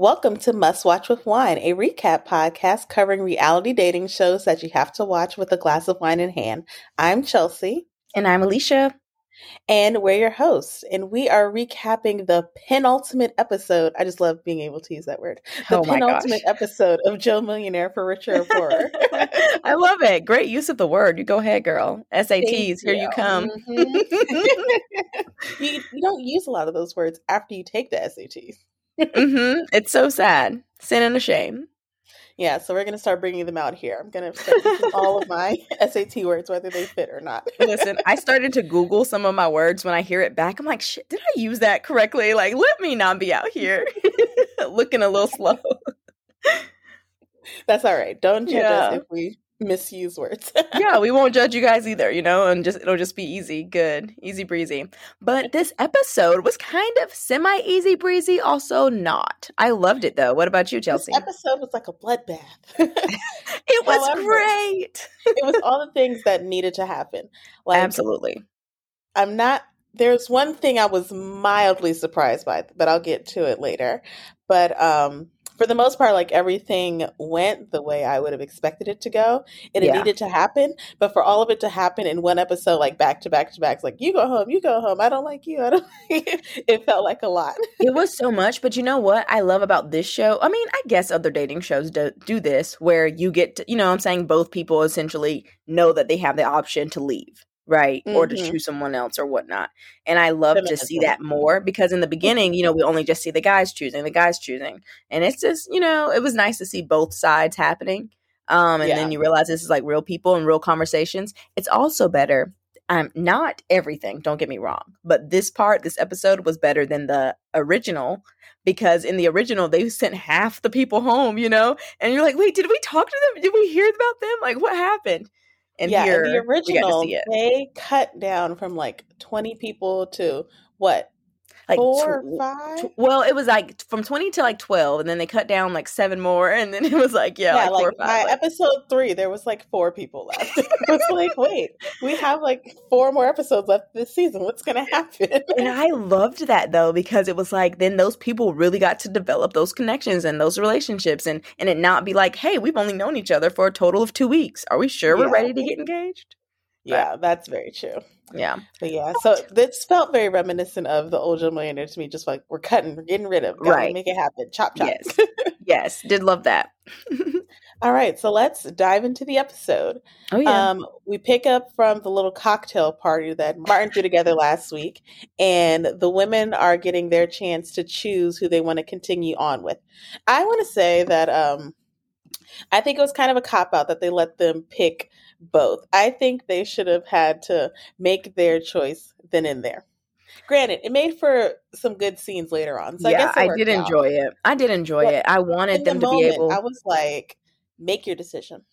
Welcome to Must Watch with Wine, a recap podcast covering reality dating shows that you have to watch with a glass of wine in hand. I'm Chelsea. And I'm Alicia. And we're your hosts. And we are recapping the penultimate episode. I just love being able to use that word. The Oh penultimate episode of Joe Millionaire for Richer or Poorer. I love it. Great use of the word. You go ahead, girl. SATs, Thank here you come. Mhm. you, you don't use a lot of those words after you take the SATs. Hmm It's so sad. Sin and a shame. Yeah, so we're going to start bringing them out here. I'm going to start all of my SAT words, whether they fit or not. Listen, I started to Google some of my words when I hear it back. I'm like, shit, did I use that correctly? Like, let me not be out here looking a little slow. That's all right. Don't judge Yeah. us if we misuse words. yeah, we won't judge you guys either, you know, and just it'll just be easy, good, easy breezy. But this episode was kind of semi easy breezy, also not. I loved it though. What about you, this Chelsea? episode was like a bloodbath. It was However- great. it was all the things that needed to happen. Like Absolutely. I'm not there's one thing I was mildly surprised by, but I'll get to it later. But um for the most part, like everything went the way I would have expected it to go. And it Yeah. needed to happen. But for all of it to happen in one episode, like back to back to back, it's like you go home, you go home. I don't like you. I don't it felt like a lot. It was so much, but you know what I love about this show? I mean, I guess other dating shows do, do this where you get to, you know, I'm saying both people essentially know that they have the option to leave, right? Or to Mhm. choose someone else or whatnot. And I love to see that more because in the beginning, you know, we only just see the guys choosing, the guys choosing. And it's just, you know, it was nice to see both sides happening. Um, and Yeah. then you realize this is like real people and real conversations. It's also better um not everything don't get me wrong but this part this episode was better than the original because in the original they sent half the people home you know and you're like wait did we talk to them did we hear about them like what happened and yeah, here in the we got to original, they cut down from like 20 people to what, like four tw- or five? tw- well it was like from 20 to like 12 and then they cut down like seven more and then it was like yeah, like, four or by five like- episode three, there was like four people left. it was like, wait, we have like four more episodes left this season. What's to happen? And I loved that though because it was like then those people really got to develop those connections and those relationships and and it not be like, hey, we've only known each other for a total of two weeks. Are we sure we're ready to get engaged? Yeah, that's very true. Yeah, But yeah, so this felt very reminiscent of the old Joe Millionaire to me. Just like we're cutting, we're getting rid of, gotta Right. Make it happen. Chop chop. yes, yes, did love that. All right, so let's dive into the episode. oh yeah, Um, we pick up from the little cocktail party that Martin threw together last week, and the women are getting their chance to choose who they want to continue on with. I want to say that um, I think it was kind of a cop out that they let them pick both. I think they should have had to make their choice then and there. Granted, it made for some good scenes later on, so I yeah, guess I did out. enjoy it. I did enjoy But it. I wanted In the them to moment, be able. I was like, "Make your decision."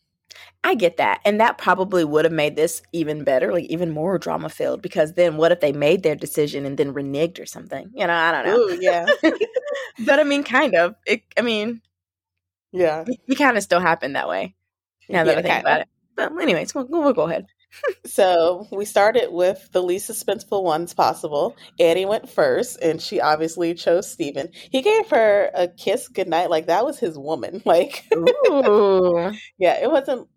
I get that. And that probably would have made this even better, like even more drama filled. Because then what if they made their decision and then reneged or something? You know, I don't know. Ooh, yeah, but I mean, kind of. It, I mean, yeah. it kind of still happened that way. Now that Yeah, I think about it. But anyways, we'll, we'll go ahead. So we started with the least suspenseful ones possible. Annie went first, and she obviously chose Steven. He gave her a kiss goodnight. Like that was his woman. Like, yeah, it wasn't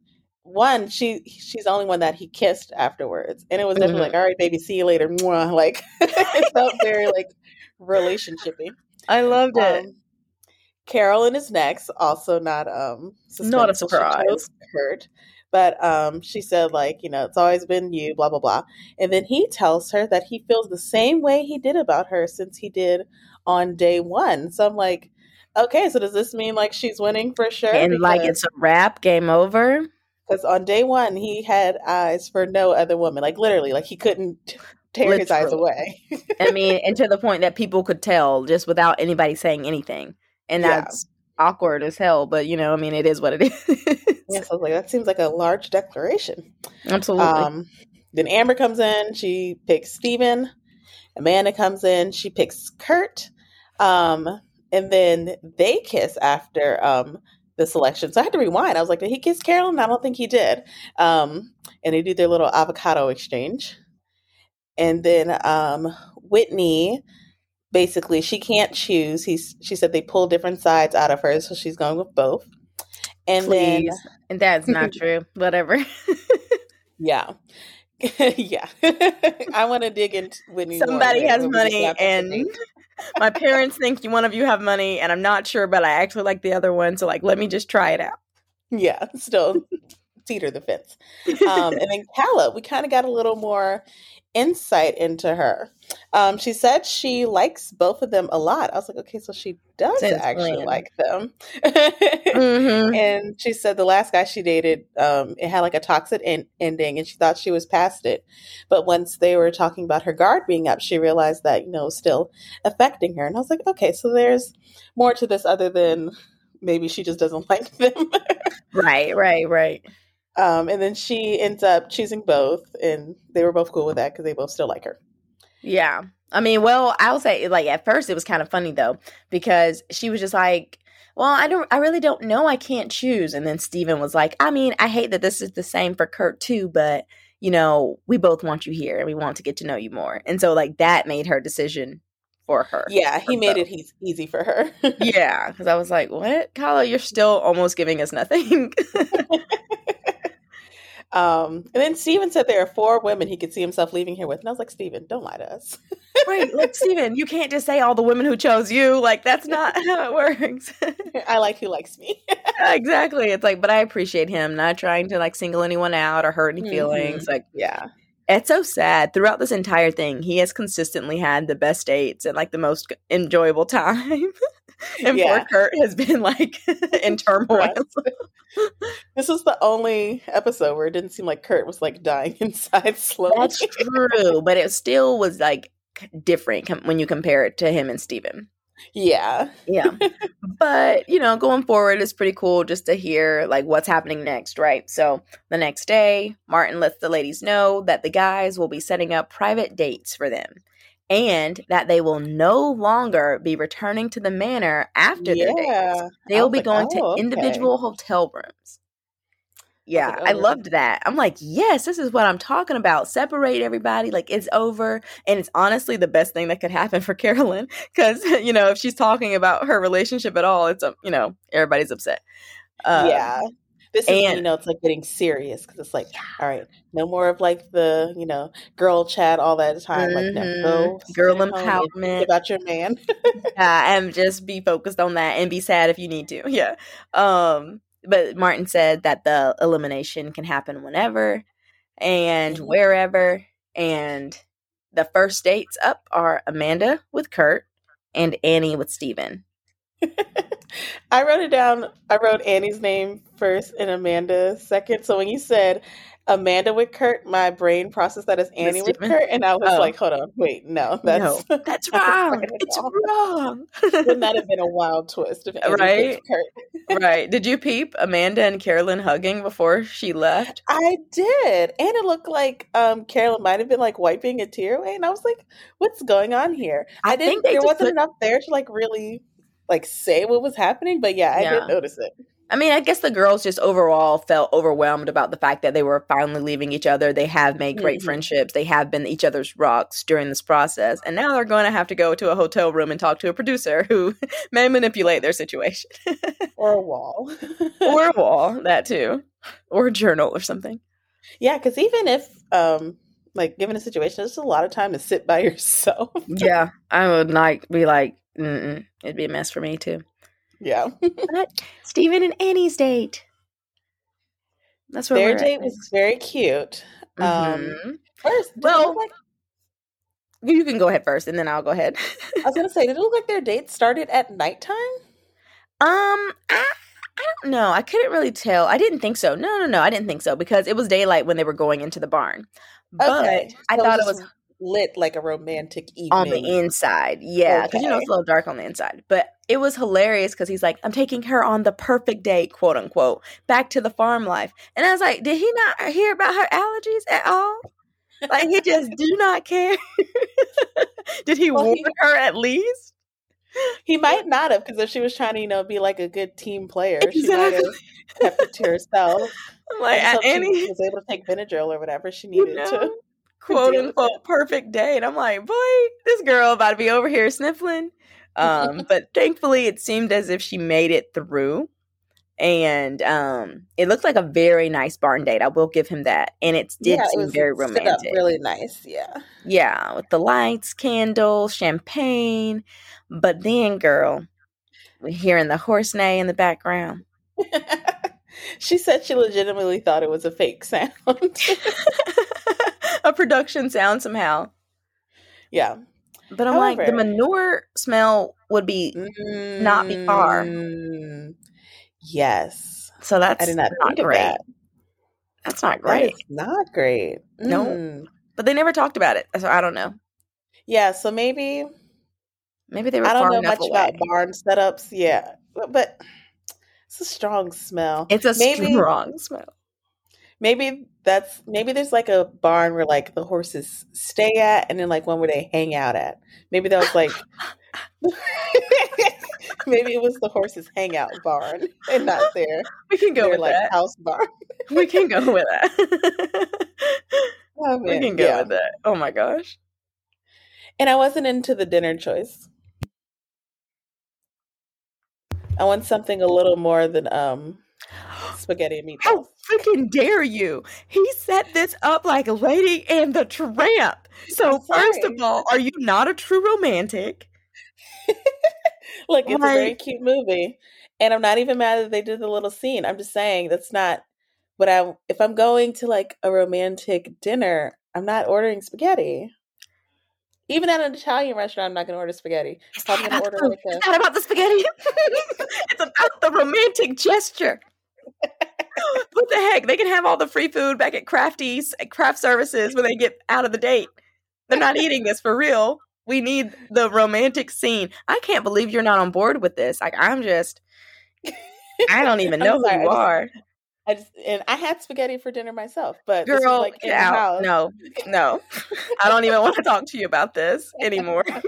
one. She she's the only one that he kissed afterwards, and it was definitely like, all right, baby, see you later. Mwah. Like it felt very like relationshipy. I loved it. Um, Carolyn is next, also not um Not a surprise. Kurt, but um she said like you know it's always been you, blah blah blah, and then he tells her that he feels the same way he did about her since he did on day one. So I'm like, okay, so does this mean like she's winning for sure? and like it's a wrap, game over. because on day one he had eyes for no other woman, like literally, like he couldn't tear his eyes away. I mean, and to the point that people could tell just without anybody saying anything. And Yeah. that's awkward as hell. But, you know, I mean, it is what it is. Yes, I was like, that seems like a large declaration. Absolutely. Um, then Amber comes in. She picks Steven. Amanda comes in. She picks Kurt. Um, and then they kiss after um, the selection. So I had to rewind. I was like, did he kiss Carolyn? I don't think he did. Um, and they do their little avocado exchange. And then um, Whitney basically she can't choose. He's she said they pull different sides out of her, so she's going with both. And Please. then And that's not true. Whatever. yeah. yeah. I want to dig into more Somebody has money and my parents think one of you have money and I'm not sure, but I actually like the other one. So like let me just try it out. yeah, still teeter the fence. Um, and then Calla, we kind of got a little more insight into her. Um, she said she likes both of them a lot. I was like, okay, so she does actually like them. Mhm. and she said the last guy she dated, um, it had like a toxic en- ending, and she thought she was past it. But once they were talking about her guard being up, she realized that you know still affecting her. And I was like, okay, so there's more to this other than maybe she just doesn't like them. Right, right, right. Um, and then she ends up choosing both, and they were both cool with that because they both still like her. Yeah. I mean, well, I'll say like at first it was kind of funny though because she was just like, "Well, I don't I really don't know. I can't choose." And then Steven was like, "I mean, I hate that this is the same for Kurt too, but you know, we both want you here and we want to get to know you more." And so like that made her decision for her. Yeah, he made both. it eas- easy for her. Yeah, cuz I was like, "What? Calla, you're still almost giving us nothing." Um, and then Steven said there are four women he could see himself leaving here with. And I was like, Steven, don't lie to us. right, like Steven, you can't just say all the women who chose you. Like that's not how it works. I like who likes me. exactly. It's like, but I appreciate him not trying to like single anyone out or hurt any feelings. Like, yeah. it's so sad. Throughout this entire thing, he has consistently had the best dates and like the most enjoyable time. and Yeah. poor Kurt has been like in turmoil. This was the only episode where it didn't seem like Kurt was like dying inside slowly. That's true, but it still was like different com- when you compare it to him and Steven. yeah. Yeah. but, you know, going forward it's pretty cool just to hear like what's happening next, right? So, the next day, Martin lets the ladies know that the guys will be setting up private dates for them and that they will no longer be returning to the manor after their dates. They'll be like, going "Oh, to okay." individual hotel rooms. Yeah, like, I "Oh, this loved that. I'm like, yes, this is what I'm talking about. Separate everybody. Like, it's over. And it's honestly the best thing that could happen for Carolyn. Because, you know, if she's talking about her relationship at all, it's, um, you know, everybody's upset. Um, yeah. This is when, you know it's like getting serious because it's like, all right, no more of like the you know girl chat all that time. Like, no, Mhm. go Girl sit at home and think empowerment. about your man. yeah, and just be focused on that and be sad if you need to. Yeah. Um, but Martin said that the elimination can happen whenever and Mhm. wherever. And the first dates up are Amanda with Kurt and Annie with Steven. I wrote it down. I wrote Annie's name first and Amanda second. So when you said Amanda with Kurt, my brain processed that as Annie with Kurt, and I was Oh. like, hold on, wait, no, that's no, that's wrong. It's wrong. Wouldn't that have been a wild twist if Annie Right? Kurt? right. Did you peep Amanda and Carolyn hugging before she left? I did, and it looked like um, Carolyn might have been like wiping a tear away, and I was like, "What's going on here?" I I, didn't. think there wasn't enough there to like really like say what was happening, but yeah, I Yeah. did notice it. I mean, I guess the girls just overall felt overwhelmed about the fact that they were finally leaving each other. They have made great Mhm. friendships. They have been each other's rocks during this process. And now they're going to have to go to a hotel room and talk to a producer who may manipulate their situation. Or a wall. or a wall, that too. Or a journal or something. yeah, because even if um like given a situation, it's a lot of time to sit by yourself. Yeah, I would like be like, Mm-mm. it'd be a mess for me too. yeah, But Steven and Annie's date. That's where their date at. was very cute. Um, Mhm. first, did it Well- look like, you can go ahead first, and then I'll go ahead. I was gonna say, did it look like their date started at nighttime? Um, I, I don't know. I couldn't really tell. I didn't think so. No, no, no. I didn't think so because it was daylight when they were going into the barn. But Okay, I thought it was lit like a romantic evening on the inside. Yeah, because you know it's a little dark on the inside. But it was hilarious because he's like, "I'm taking her on the perfect date, quote unquote, back to the farm life." And I was like, "Did he not hear about her allergies at all? Like he just do not care? Did he Well, warn he- her at least?" He might not have, because if she was trying to, you know, be like a good team player, she might have kept it to herself. Like, I just hope Annie, she was able to take Benadryl or whatever she you needed know, to. Quote unquote perfect day. And I'm like, boy, this girl about to be over here sniffling. Um, but thankfully, it seemed as if she made it through. And um, it looked like a very nice barn date. I will give him that. And it did Yeah, it seem was very romantic. really nice. Yeah. Yeah, with the lights, candles, champagne. But then, girl, we're hearing the horse neigh in the background. she said she legitimately thought it was a fake sound. a production sound somehow. yeah. But I'm like, the manure smell would be Not be far. Mm, Yes. so that's I did not, not great. that. That's not great. is not great. No. Mm. But they never talked about it. So I don't know. Yeah, so maybe Maybe they were I don't know much away. about barn setups. Yeah, but, but it's a strong smell. It's a maybe strong smell. Maybe that's maybe there's like a barn where like the horses stay at, and then like one where they hang out at. Maybe that was like maybe it was the horses hangout barn and not their We can go their with like that. house barn. We can go with that. Oh, we can go yeah. with that. Oh my gosh. And I wasn't into the dinner choice. I want something a little more than um spaghetti and meatballs. How freaking dare you? He set this up like Lady and the Tramp. So first of all, are you not a true romantic? Look, it's a very cute movie, and I'm not even mad that they did the little scene. I'm just saying that's not what I. If I'm going to like a romantic dinner, I'm not ordering spaghetti. Even at an Italian restaurant, I'm not going to order spaghetti. It's not, about order the, like a- it's not about the spaghetti. it's about the romantic gesture. what the heck? They can have all the free food back at Crafty's craft services when they get out of the date. They're not eating this for real. We need the romantic scene. I can't believe you're not on board with this. Like I'm just I don't even know who sorry, I you just- are. I just and I had spaghetti for dinner myself, but Girl, like get out. No, no. I don't even want to talk to you about this anymore. oh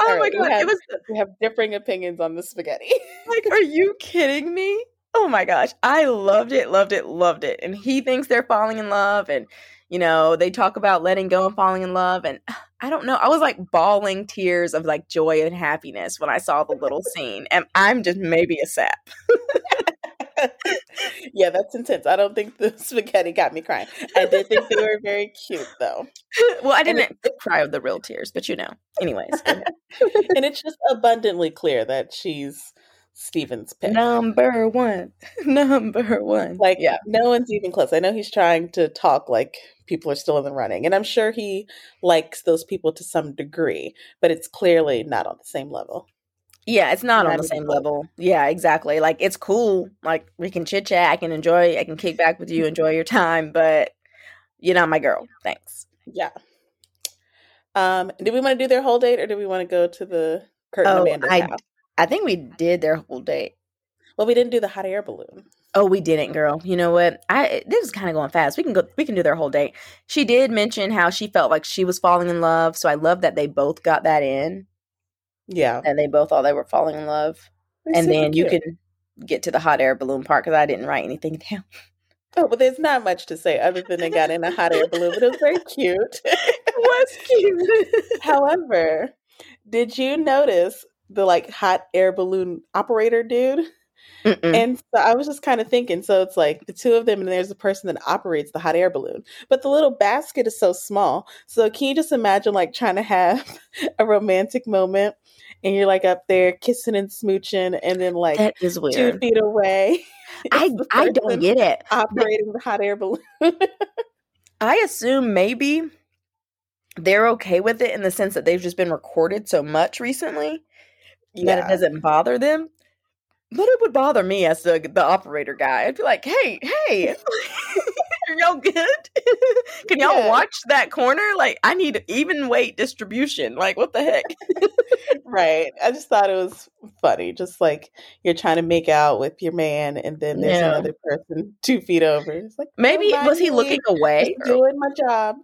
All my right, god. have- It was We have differing opinions on the spaghetti. like, are you kidding me? Oh my gosh. I loved it, loved it, loved it. And he thinks they're falling in love. And, you know, they talk about letting go and falling in love. And I don't know. I was like bawling tears of like joy and happiness when I saw the little scene. And I'm just maybe a sap. yeah, that's intense. I don't think the spaghetti got me crying. I did think they were very cute though. well, I didn't cry of the real tears, but you know. Anyways. and it's just abundantly clear that she's Steven's pick. Number one. Number one. Like, yeah. no one's even close. I know he's trying to talk like people are still in the running, and I'm sure he likes those people to some degree, but it's clearly not on the same level. Yeah, it's not on the same close. level. Yeah, exactly. Like it's cool. Like we can chit chat. I can enjoy. I can kick back with you, enjoy your time. But you're not my girl. Thanks. Yeah. Um, do we want to do their whole date, or do we want to go to the Kurt and Oh, Amanda's I house? I think we did their whole date. Well, we didn't do the hot air balloon. Oh, we didn't, girl. You know what? I eh, this is kind of going fast. We can go. We can do their whole date. She did mention how she felt like she was falling in love. So I love that they both got that in, Yeah, and they both thought they were falling in love. They're and then you can get to the hot air balloon part because I didn't write anything down. Oh, but there's not much to say other than they got in a hot air balloon, but it was very cute. It was cute. However, did you notice the like hot air balloon operator dude? Mm-mm. And so I was just kind of thinking, so it's like the two of them, and there's the person that operates the hot air balloon. But the little basket is so small. So can you just imagine like trying to have a romantic moment and you're like up there kissing and smooching, and then like that is two feet away, I I don't get it. operating the hot air balloon. I assume maybe they're okay with it in the sense that they've just been recorded so much recently that it doesn't bother them. But it would bother me as the the operator guy. I'd be like, "Hey, hey, are y'all good? Can y'all Yeah. watch that corner? Like, I need even weight distribution. Like, what the heck? Right. I just thought it was funny. Just like you're trying to make out with your man, and then there's Yeah. another person two feet over. It's like, Maybe "Don't was he looking away? Doing my job.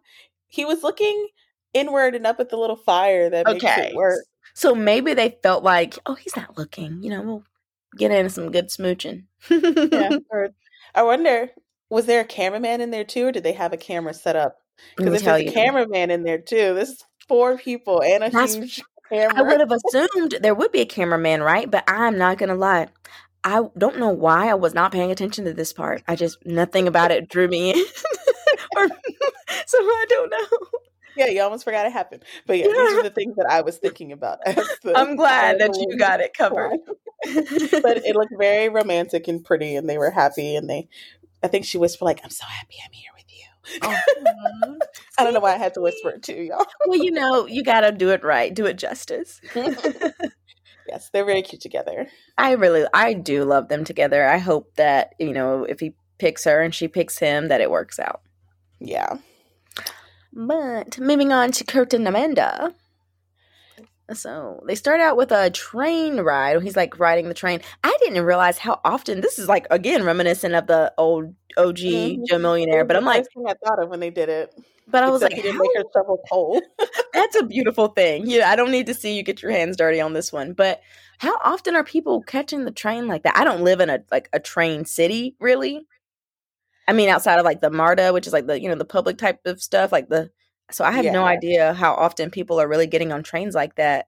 He was looking inward and up at the little fire that makes Okay, it work. So maybe they felt like, oh, he's not looking. You know, we'll get into some good smooching. Yeah. or I wonder, was there a cameraman in there too, or did they have a camera set up Because if there's a cameraman in there too, this is four people and a That's, huge camera. I would have assumed there would be a cameraman, right? But I'm not gonna lie. I don't know why I was not paying attention to this part. I just nothing about it drew me in. or, so I don't know. Yeah, you almost forgot it happened. But yeah, these are the things that I was thinking about. I'm glad that you got it covered. but it looked very romantic and pretty, and they were happy. And they, I think she whispered like, "I'm so happy I'm here with you." Oh, I don't know why I had to whisper it to y'all. well, you know, you got to do it right, do it justice. yes, they're very cute together. I really, I do love them together. I hope that you know if he picks her and she picks him, that it works out. Yeah. But moving on to Kurt and Amanda. So they start out with a train ride. He's like riding the train. I didn't realize how often this is like again reminiscent of the old OG mm-hmm. Joe Millionaire. But I'm like, thing I thought of when they did it. But I was like, he didn't make her shovel coal. That's a beautiful thing. Yeah, I don't need to see you get your hands dirty on this one. But how often are people catching the train like that? I don't live in a like a train city, really. I mean, outside of like the MARTA, which is like the you know the public type of stuff, like the. So I have yeah. no idea how often people are really getting on trains like that.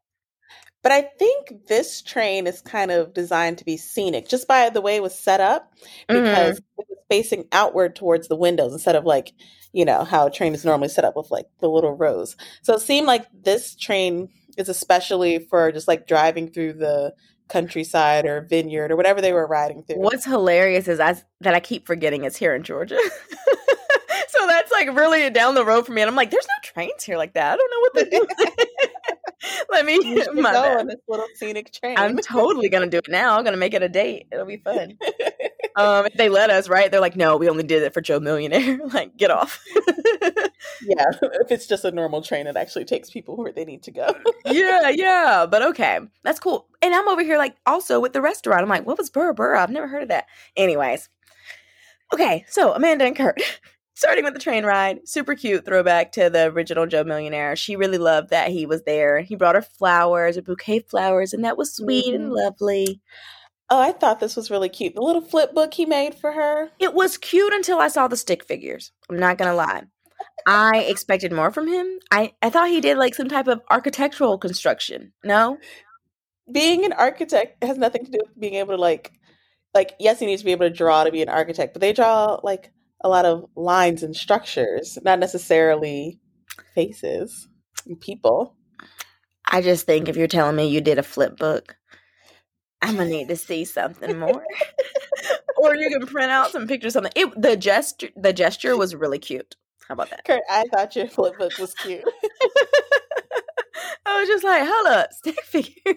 But I think this train is kind of designed to be scenic, just by the way it was set up, because mm-hmm. it was facing outward towards the windows instead of like you know how a train is normally set up with like the little rows. So it seemed like this train is especially for just like driving through the countryside or vineyard or whatever they were riding through. What's hilarious is I, that I keep forgetting it's here in Georgia. so that's like really down the road for me. And I'm like, there's no trains here like that. I don't know what they're doing. Let me go on this little scenic train. I'm totally gonna do it now. I'm gonna make it a date. It'll be fun. Um, if they let us, right? They're like, no, we only did it for Joe Millionaire. like, get off. yeah, if it's just a normal train, it actually takes people where they need to go. yeah, yeah, but okay, that's cool. And I'm over here like also with the restaurant. I'm like, what was Burra Burra? I've never heard of that. Anyways, okay, so Amanda and Kurt starting with the train ride, super cute throwback to the original Joe Millionaire. She really loved that he was there. He brought her flowers, a bouquet of flowers, and that was sweet mm-hmm. and lovely. Oh, I thought this was really cute. The little flip book he made for her. It was cute until I saw the stick figures. I'm not gonna lie. I expected more from him. I, I thought he did like some type of architectural construction. No? Being an architect has nothing to do with being able to like like yes, he needs to be able to draw to be an architect, but they draw like a lot of lines and structures, not necessarily faces and people. I just think if you're telling me you did a flip book, I'm gonna need to see something more. or you can print out some pictures. Something. It, the gesture, the gesture was really cute. How about that? Kurt, I thought your flip book was cute. I was just like, hold up, stick figure.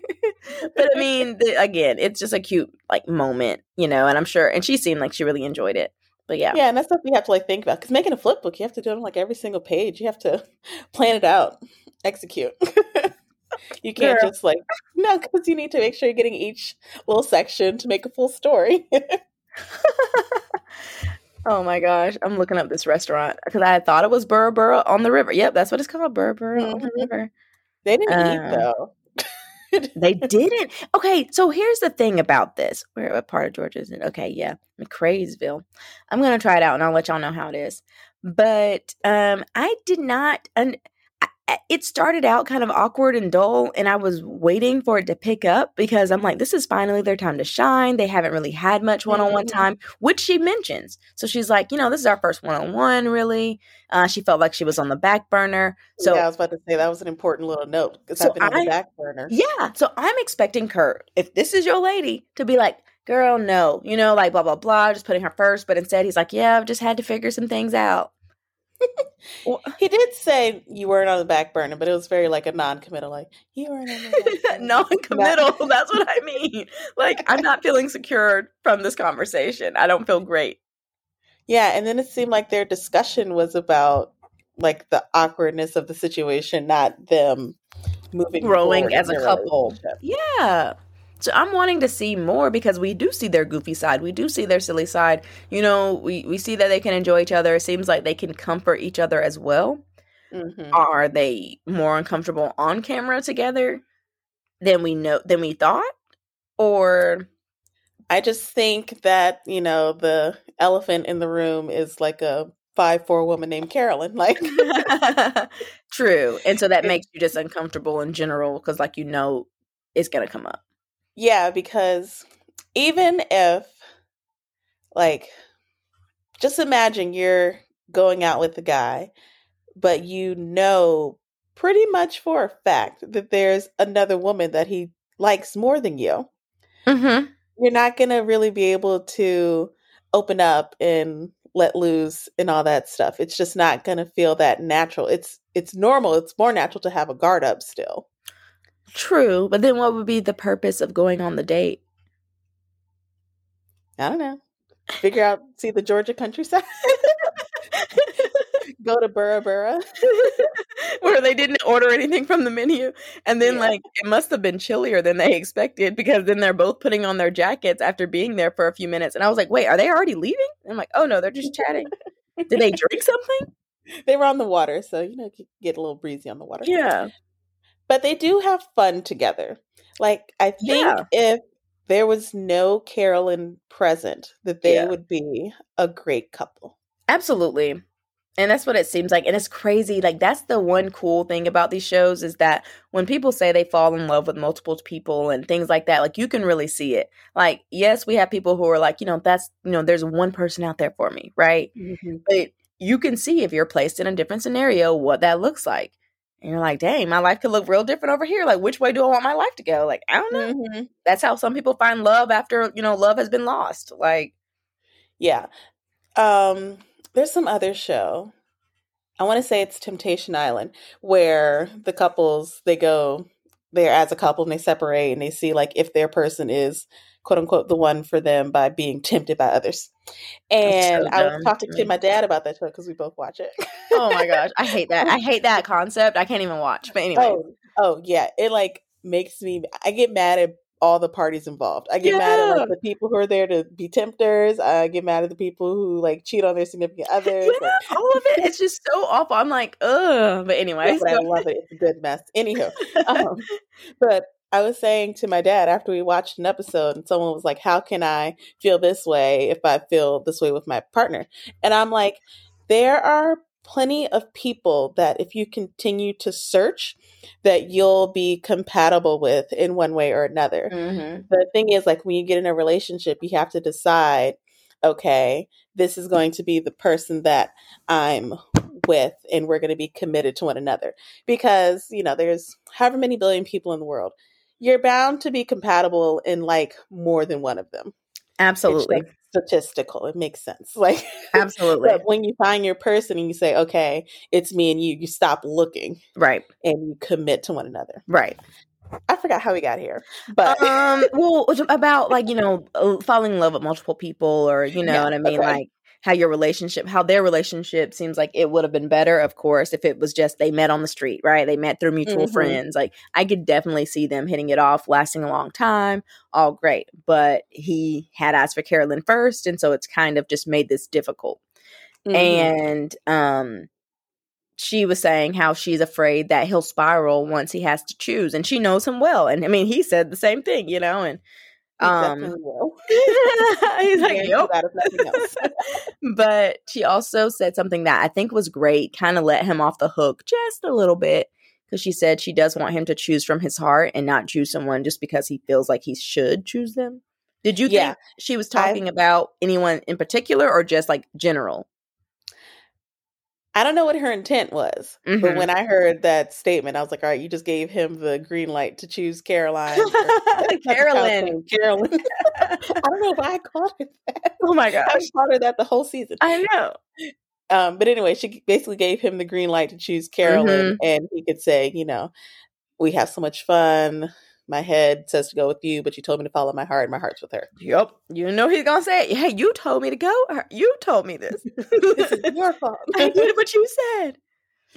but I mean, the, again, it's just a cute like moment, you know. And I'm sure, and she seemed like she really enjoyed it. But yeah. Yeah, and that's stuff you have to like think about. Because making a flip book, you have to do it on like every single page. You have to plan it out, execute. you can't Girl. just like no, because you need to make sure you're getting each little section to make a full story. oh my gosh, I'm looking up this restaurant because I thought it was Burra Burra on the river. Yep, that's what it's called, Burra Burra mm-hmm. on the mm-hmm. river. They didn't uh, eat though they didn't. Okay, so here's the thing about this. Where what part of Georgia is it? Okay, yeah, McCaysville. I'm gonna try it out and I'll let y'all know how it is. But um, I did not. Un- it started out kind of awkward and dull and i was waiting for it to pick up because i'm like this is finally their time to shine. They haven't really had much one-on-one mm-hmm. time which she mentions. So she's like you know this is our first one-on-one really. Uh, she felt like she was on the back burner. So yeah i was about to say that was an important little note because so i've been on I, the back burner. yeah so i'm expecting kurt if this is your lady to be like girl no you know like blah blah blah just putting her first but instead he's like yeah i've just had to figure some things out well, he did say you weren't on the back burner, but it was very like a non-committal, like you weren't on the non-committal. that's what I mean. Like I'm not feeling secured from this conversation. I don't feel great. Yeah, and then it seemed like their discussion was about like the awkwardness of the situation, not them moving growing as a couple. Yeah. So I'm wanting to see more because we do see their goofy side. We do see their silly side. You know, we, we see that they can enjoy each other. It seems like they can comfort each other as well. Mm-hmm. Are they more uncomfortable on camera together than we know than we thought? Or I just think that, you know, the elephant in the room is like a five four woman named Carolyn. Like, true, and so that makes you just uncomfortable in general because, like, you know, it's gonna come up. Yeah, because even if, like, just imagine you're going out with a guy, but you know pretty much for a fact that there's another woman that he likes more than you. Mm-hmm. You're not going to really be able to open up and let loose and all that stuff. It's just not going to feel that natural. It's it's normal. It's more natural to have a guard up still. True, but then what would be the purpose of going on the date? I don't know. Figure out see the Georgia countryside. Go to Burra Burra. Where they didn't order anything from the menu. And then Yeah. like it must have been chillier than they expected because then they're both putting on their jackets after being there for a few minutes. And I was like, wait, are they already leaving? And I'm like, oh no, they're just chatting. Did they drink something? They were on the water, so you know, you get a little breezy on the water. Yeah. But they do have fun together. Like I think Yeah. if there was no Carolyn present, that they Yeah. would be a great couple. Absolutely. And that's what it seems like. And it's crazy. Like, that's the one cool thing about these shows is that when people say they fall in love with multiple people and things like that, like, you can really see it. Like, yes, we have people who are like, you know, that's, you know, there's one person out there for me, right? Mm-hmm. But you can see if you're placed in a different scenario what that looks like. And you're like, dang, my life could look real different over here. Like, which way do I want my life to go? Like, I don't know. Mhm. That's how some people find love after, you know, love has been lost. Like, Yeah. Um, there's some other show. I want to say it's Temptation Island, where the couples they go there as a couple and they separate and they see like if their person is quote unquote the one for them by being tempted by others. And I was talking to my dad about that show because we both watch it. oh my gosh, I hate that. I hate that concept. I can't even watch. But anyway. Oh, oh yeah. It like makes me I get mad at all the parties involved. I get mad at like the people who are there to be tempters. I get mad at the people who like cheat on their significant others. Yeah, all of it. It's just so awful. I'm like, ugh. But anyway, but I love it. It's a good mess. Anywho, um, but I was saying to my dad after we watched an episode, and someone was like, "How can I feel this way if I feel this way with my partner?" And I'm like, there are plenty of people that if you continue to search that you'll be compatible with in one way or another Mhm. the thing is like when you get in a relationship you have to decide okay this is going to be the person that i'm with and we're going to be committed to one another because you know there's however many billion people in the world you're bound to be compatible in like more than one of them. Absolutely, just statistical. It makes sense. Like absolutely, but when you find your person and you say okay it's me and you you stop looking right, and you commit to one another. Right. i forgot how we got here but um, well, about like you know uh, falling in love with multiple people, or you know Yeah, what I mean, okay. like how your relationship, how their relationship seems like it would have been better, of course, if it was just they met on the street, right? They met through mutual Mhm. friends. Like I could definitely see them hitting it off, lasting a long time, all great. But he had asked for Carolyn first, and so it's kind of just made this difficult. Mhm. and um she was saying how she's afraid that he'll spiral once he has to choose and she knows him well and i mean he said the same thing you know and um he's like yep but she also said something that i think was great kind of let him off the hook just a little bit because she said she does want him to choose from his heart and not choose someone just because he feels like he should choose them. Did you Yeah. think she was talking about anyone in particular or just like general I don't know what her intent was, but Mhm. when I heard that statement, I was like, "All right, you just gave him the green light to choose Caroline, Carolyn. Caroline, Carolyn." I don't know why I called her that. oh my gosh. I called her that the whole season. I know. Um, but anyway, she basically gave him the green light to choose Carolyn, Mm-hmm. and he could say, you know, we have so much fun. My head says to go with you, but you told me to follow my heart. and My heart's with her. Yep. You know he's gonna say, "Hey, you told me to go. You told me this. this is your fault. I did what you said."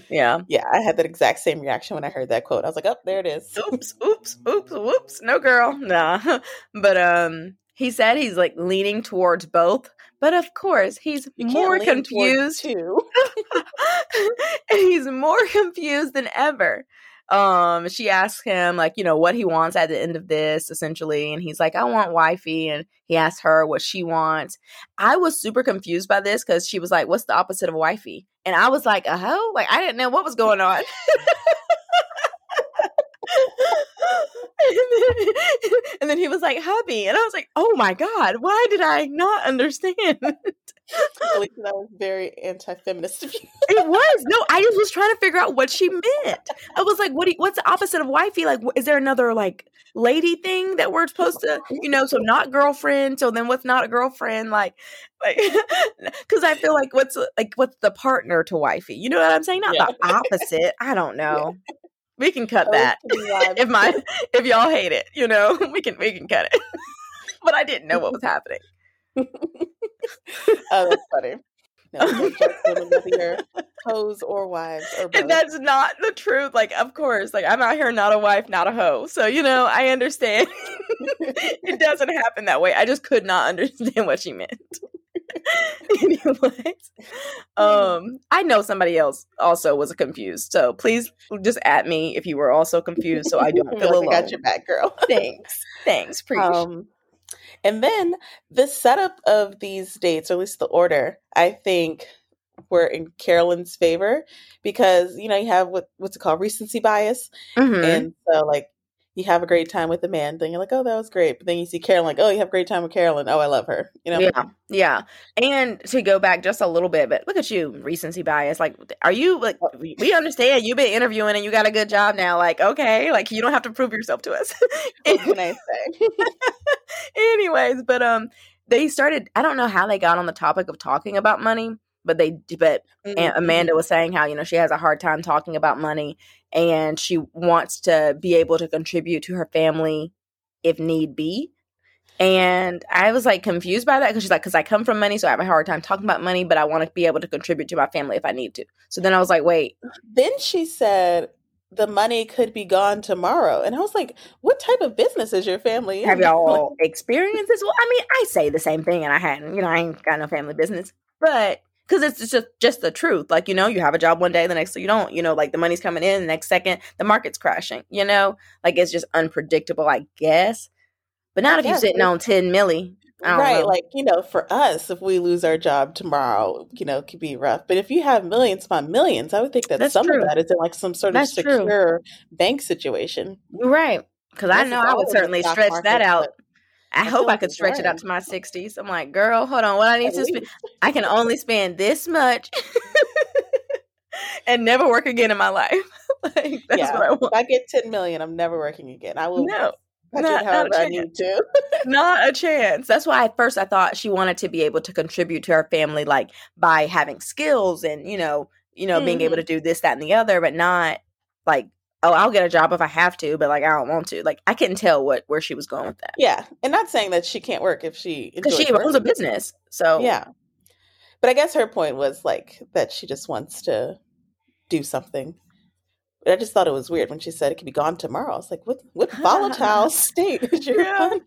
Yeah. yeah, I had that exact same reaction when I heard that quote. I was like, "Oh, there it is." Oops. Oops. Oops. Whoops. No, girl. Nah. But um, he said he's like leaning towards both. But of course, he's You more confused. two. and he's more confused than ever um, she asks him like, you know, what he wants at the end of this, essentially, and he's like, I want wifey, and he asks her what she wants. I was super confused by this because she was like, "What's the opposite of wifey?" And I was like, "A hoe?" Like I didn't know what was going on. and, then, and then he was like, hubby. And I was like, oh my God, why did I not understand? that was very anti-feminist it was no. I just was trying to figure out what she meant. I was like, "What? Do you, what's the opposite of wifey? Like, is there another like lady thing that we're supposed to, you know? So not girlfriend. So then what's not a girlfriend? Like, like because I feel like what's like what's the partner to wifey? You know what I'm saying? Not yeah. the opposite. I don't know. Yeah. We can cut that if my if y'all hate it. You know, we can we can cut it. but I didn't know what was happening. Oh, that's funny. No, your hoes or wives or both. And that's not the truth. Like, of course, like I'm out here not a wife, not a hoe. So, you know, I understand. it doesn't happen that way. I just could not understand what she meant. Anyways, um, I know somebody else also was confused. So please just at me if you were also confused, so I don't feel alone. I got your back, girl. Thanks, thanks, preach. Um, and then the setup of these dates, or at least the order, I think were in Carolyn's favor because you know you have what what's it called recency bias, mm-hmm. and so like you have a great time with the man, then you're like, oh, that was great. But then you see Carolyn, like, oh, you have a great time with Carolyn. Oh, I love her. You know? Yeah. Yeah. And to go back just a little bit, but look at you, recency bias. Like, are you like, we understand you've been interviewing and you got a good job now. Like, okay, like you don't have to prove yourself to us. what can I say? Anyways, but, um, they started, I don't know how they got on the topic of talking about money but they but mm-hmm. Amanda was saying how you know she has a hard time talking about money and she wants to be able to contribute to her family if need be. And I was like confused by that because she's like, because I come from money, so I have a hard time talking about money, but I want to be able to contribute to my family if I need to. So then I was like, wait. Then she said the money could be gone tomorrow. And I was like, what type of business is your family? Have y'all experienced this? Well, I mean, I say the same thing and I hadn't, you know, I ain't got no family business. But because it's just just the truth. Like you know, you have a job one day, the next you don't. You know, like the money's coming in, the next second the market's crashing. You know, like it's just unpredictable, I guess. But not if you're sitting on ten milli. Right, know. like you know, for us, if we lose our job tomorrow, you know, it could be rough. But if you have millions upon millions, I would think that that's some true. of that is in like some sort that's of secure true. bank situation. Right, because I know I would certainly stretch market, that out. I, I hope I could stretch it out to my 60s. I'm like, girl, hold on. What I need At to spend, I can only spend this much and never work again in my life. like, that's yeah. what I want. If I get 10 million, I'm never working again. I will. No. Not, not I need to. not a chance. That's why at first I thought she wanted to be able to contribute to her family, like by having skills and you know, you know, mm-hmm. being able mm-hmm. to do this, that, and the other, but not like oh, I'll get a job if I have to, but like I don't want to. Like I couldn't tell what where she was going with that. Yeah, and not saying that she can't work if she because she owns a business. So yeah, but I guess her point was like that she just wants to do something. But I just thought it was weird when she said it could be gone tomorrow. I was like, what what volatile state is your yeah.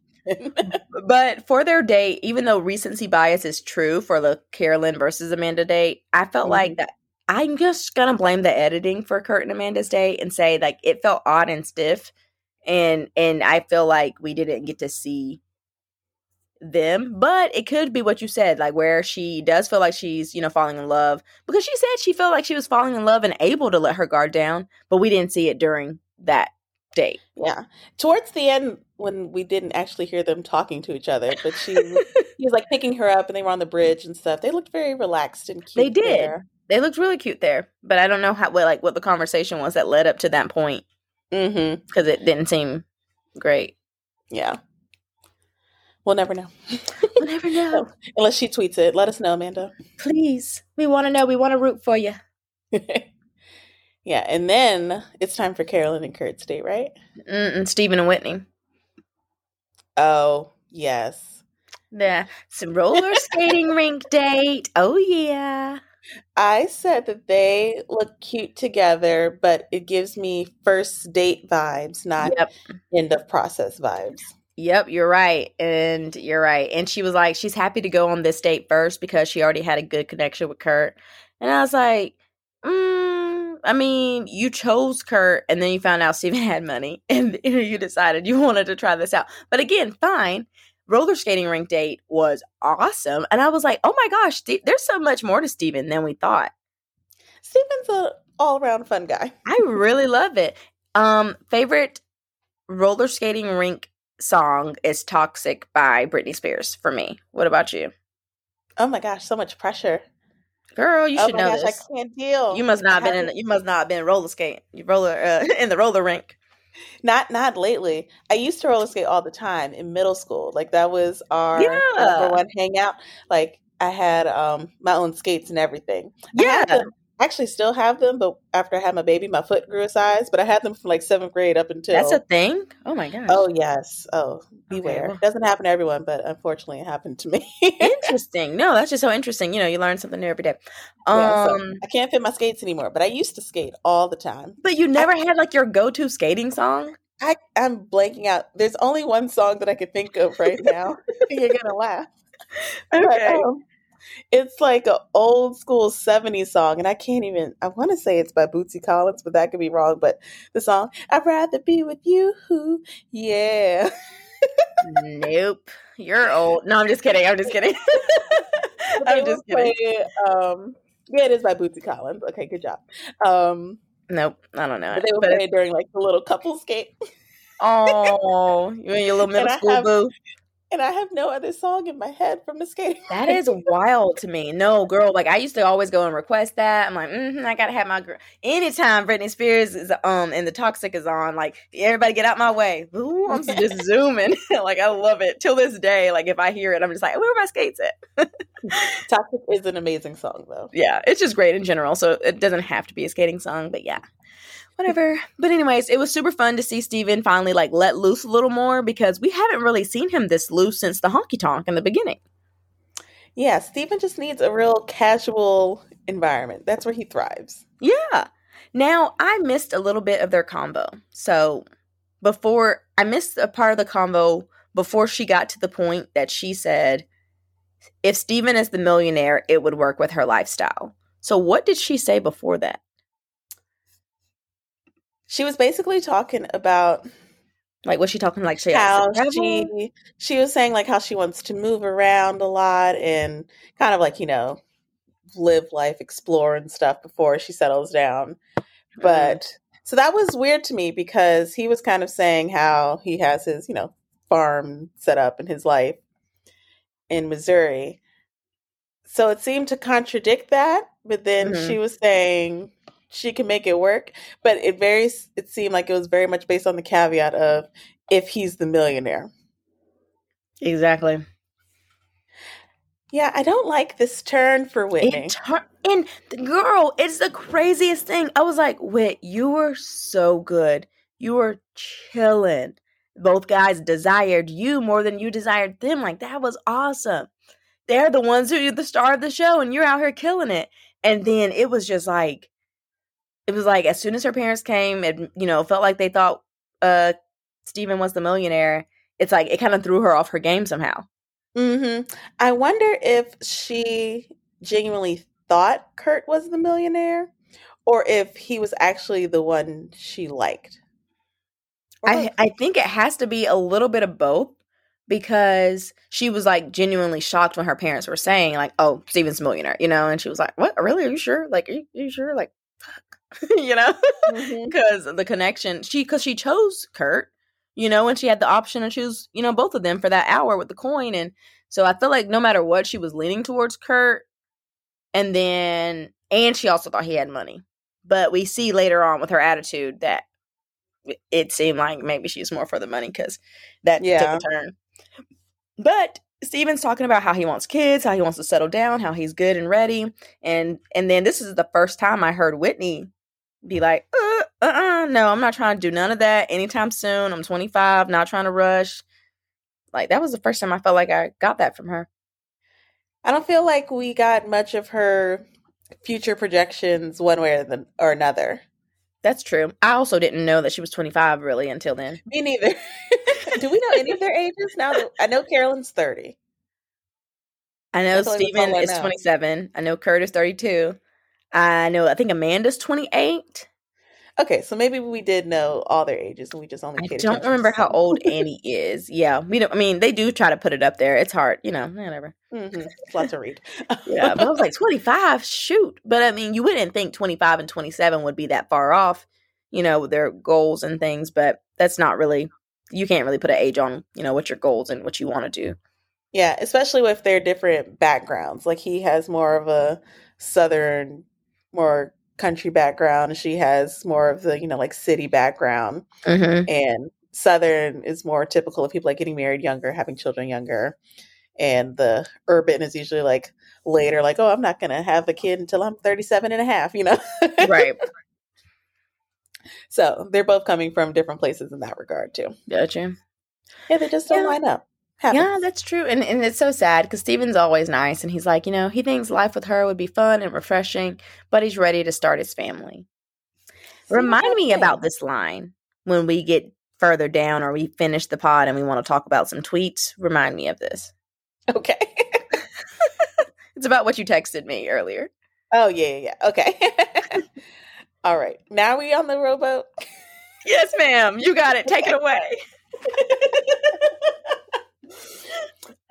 but for their date, even though recency bias is true for the Carolyn versus Amanda date, I felt mm-hmm. like that I'm just gonna blame the editing for Kurt and Amanda's day and say like it felt odd and stiff, and and I feel like we didn't get to see them, but it could be what you said, like where she does feel like she's you know falling in love because she said she felt like she was falling in love and able to let her guard down, but we didn't see it during that date. Yeah, towards the end when we didn't actually hear them talking to each other, but she he was like picking her up and they were on the bridge and stuff. They looked very relaxed and cute. They did. There. They looked really cute there, but I don't know how what like what the conversation was that led up to that point. Mm-hmm. Because it didn't seem great. Yeah. We'll never know. we'll never know. Unless she tweets it. Let us know, Amanda. Please. We want to know. We want to root for you. yeah. And then it's time for Carolyn and Kurt's date, right? Mm-mm, Steven and Whitney. Oh, yes. The some roller skating rink date. Oh, yeah. I said that they look cute together, but it gives me first date vibes, not yep. end of process vibes. Yep, you're right. And you're right. And she was like, she's happy to go on this date first because she already had a good connection with Kurt. And I was like, mm, I mean, you chose Kurt and then you found out Steven had money and you decided you wanted to try this out. But again, fine. Roller skating rink date was awesome. And I was like, oh my gosh, Steve, there's so much more to Steven than we thought. Steven's a all around fun guy. I really love it. Um, favorite roller skating rink song is Toxic by Britney Spears for me. What about you? Oh my gosh, so much pressure. Girl, you oh should my know gosh, this. I can't deal. You must not have I been in. You must not have been roller skating. You roller uh, in the roller rink. Not not lately. I used to roller skate all the time in middle school. Like that was our Yeah. number one hangout. Like I had um my own skates and everything. I had Yeah. them- I actually still have them, but after I had my baby, my foot grew a size. But I had them from like seventh grade up until That's a thing. Oh my gosh. Oh yes. Oh, beware. well. Doesn't happen to everyone, but unfortunately it happened to me. interesting. No, that's just so interesting. You know, you learn something new every day. Um, Yeah, so I can't fit my skates anymore, but I used to skate all the time. but you never had like your go-to skating song. I, I'm blanking out. There's only one song that I can think of right now. You're gonna laugh. But, um, it's like an old school 70s song, and I can't even. I want to say it's by Bootsy Collins, but that could be wrong. But the song, I'd rather be with you. Who yeah. nope. You're old. No, I'm just kidding. I'm just kidding. I'm just kidding. play um, yeah, it is by Bootsy Collins. Okay, good job. Um, Nope. I don't know. but they would But play it during like the little couple skate, oh, you and your little middle I school have- boo. And I have no other song in my head from the skating. That is wild to me. No, girl, like I used to always go and request that. I'm like, mm I gotta have my girl. Anytime Britney Spears is um and the Toxic is on, like everybody get out my way. Ooh, I'm just zooming. like I love it till this day. Like if I hear it, I'm just like, where are my skates at? Toxic is an amazing song though. yeah, it's just great in general. So it doesn't have to be a skating song, but yeah. Whatever. But anyways, it was super fun to see Steven finally like let loose a little more because we haven't really seen him this loose since the honky tonk in the beginning. Yeah, Steven just needs a real casual environment. That's where he thrives. Yeah. Now, I missed a little bit of their combo. So, before I missed a part of the combo before she got to the point that she said if Steven is the millionaire, it would work with her lifestyle. So, what did she say before that? She was basically talking about Like, was she talking like she how she she was saying like how she wants to move around a lot and kind of like, you know, live life, explore and stuff before she settles down. Mm-hmm. But so that was weird to me because he was kind of saying how he has his, you know, farm set up in his life in Missouri. So it seemed to contradict that, but then Mhm. she was saying she can make it work, but it very it seemed like it was very much based on the caveat of if he's the millionaire. exactly. Yeah, I don't like this turn for Whitney. It tur- and the girl, it's the craziest thing. I was like, Whit, you were so good. You were chilling. Both guys desired you more than you desired them. Like, that was awesome. They're the ones who are the star of the show, and you're out here killing it. And then it was just like, it was like as soon as her parents came, and you know, felt like they thought uh Steven was the millionaire. It's like it kind of threw her off her game somehow. hmm I wonder if she genuinely thought Kurt was the millionaire, or if he was actually the one she liked. Or I both. I think it has to be a little bit of both because she was like genuinely shocked when her parents were saying like, "Oh, Steven's a millionaire," you know, and she was like, "What? Really? Are you sure? Like, are you, are you sure? Like, you know?" Mm-hmm. Because the connection, she because she chose Kurt, you know, and she had the option to choose, you know, both of them for that hour with the coin, and so I feel like no matter what, she was leaning towards Kurt, and then and she also thought he had money, but we see later on with her attitude that it seemed like maybe she's more for the money because that Yeah. took a turn. But Steven's talking about how he wants kids, how he wants to settle down, how he's good and ready, and and then this is the first time I heard Whitney be like, uh, uh, uh no, I'm not trying to do none of that anytime soon. I'm 25, not trying to rush. Like that was the first time I felt like I got that from her. I don't feel like we got much of her future projections one way or, the, or another. That's true. I also didn't know that she was 25 really until then. Me neither. Do we know any of their ages now? That, I know Carolyn's thirty. I know That's all- that's Steven is 27. I know Kurt is 32. I know. I think Amanda's twenty eight. Okay, so maybe we did know all their ages, and we just only. I don't remember how old Annie is. Yeah, we don't. I mean, they do try to put it up there. It's hard, you know. Whatever. Mm-hmm. It's lots to read. yeah, but I was like twenty five. Shoot, but I mean, you wouldn't think twenty five and twenty seven would be that far off, you know, their goals and things. But that's not really. You can't really put an age on, you know, what your goals and what you want to do. Yeah, especially with their different backgrounds. Like he has more of a southern, more country background. She has more of the, you know, like city background. Mm-hmm. And Southern is more typical of people like getting married younger, having children younger. And the urban is usually like later, like, oh, I'm not going to have a kid until I'm 37 and a half, you know? right. So they're both coming from different places in that regard, too. Gotcha. Yeah, they just don't Yeah. line up. Yeah, that's true. And and it's so sad because Steven's always nice and he's like, you know, he thinks life with her would be fun and refreshing, but he's ready to start his family. See, Remind me about this line when we get further down or we finish the pod and we want to talk about some tweets. Remind me of this. Okay. It's about what you texted me earlier. oh, yeah, yeah, yeah. Okay. All right. Now we on the rowboat. Yes, ma'am. You got it. Take it away.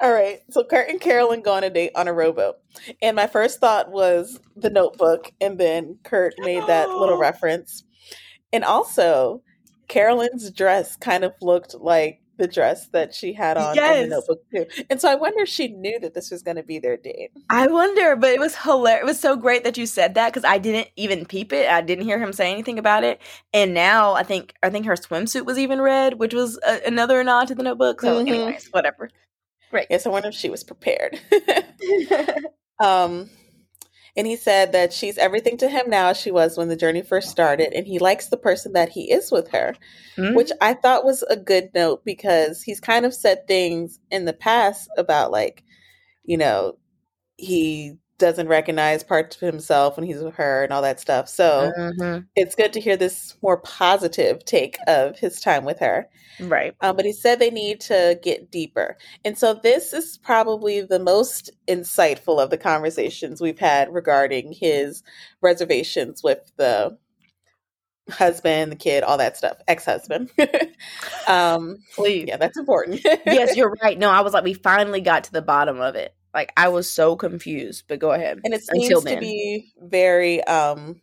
All right. So Kurt and Carolyn go on a date on a rowboat. And my first thought was the notebook. And then Kurt made that little reference. And also, Carolyn's dress kind of looked like the dress that she had on in Yes. the notebook, too. And so I wonder if she knew that this was going to be their date. I wonder, but it was hilarious. It was so great that you said that because I didn't even peep it. I didn't hear him say anything about it. And now I think I think her swimsuit was even red, which was a, another nod to the Notebook. So, Mhm. anyways, whatever. Great. Yes, I wonder if she was prepared. um, and he said that she's everything to him now as she was when the journey first started, and he likes the person that he is with her, Mhm. which I thought was a good note because he's kind of said things in the past about like, you know, he doesn't recognize parts of himself when he's with her and all that stuff. So Mhm. it's good to hear this more positive take of his time with her. Right. Um, but he said they need to get deeper. And so this is probably the most insightful of the conversations we've had regarding his reservations with the husband, the kid, all that stuff, ex husband. um, Please. yeah, that's important. yes, you're right. No, I was like, we finally got to the bottom of it. Like, I was so confused, but go ahead. and it seems to be very um,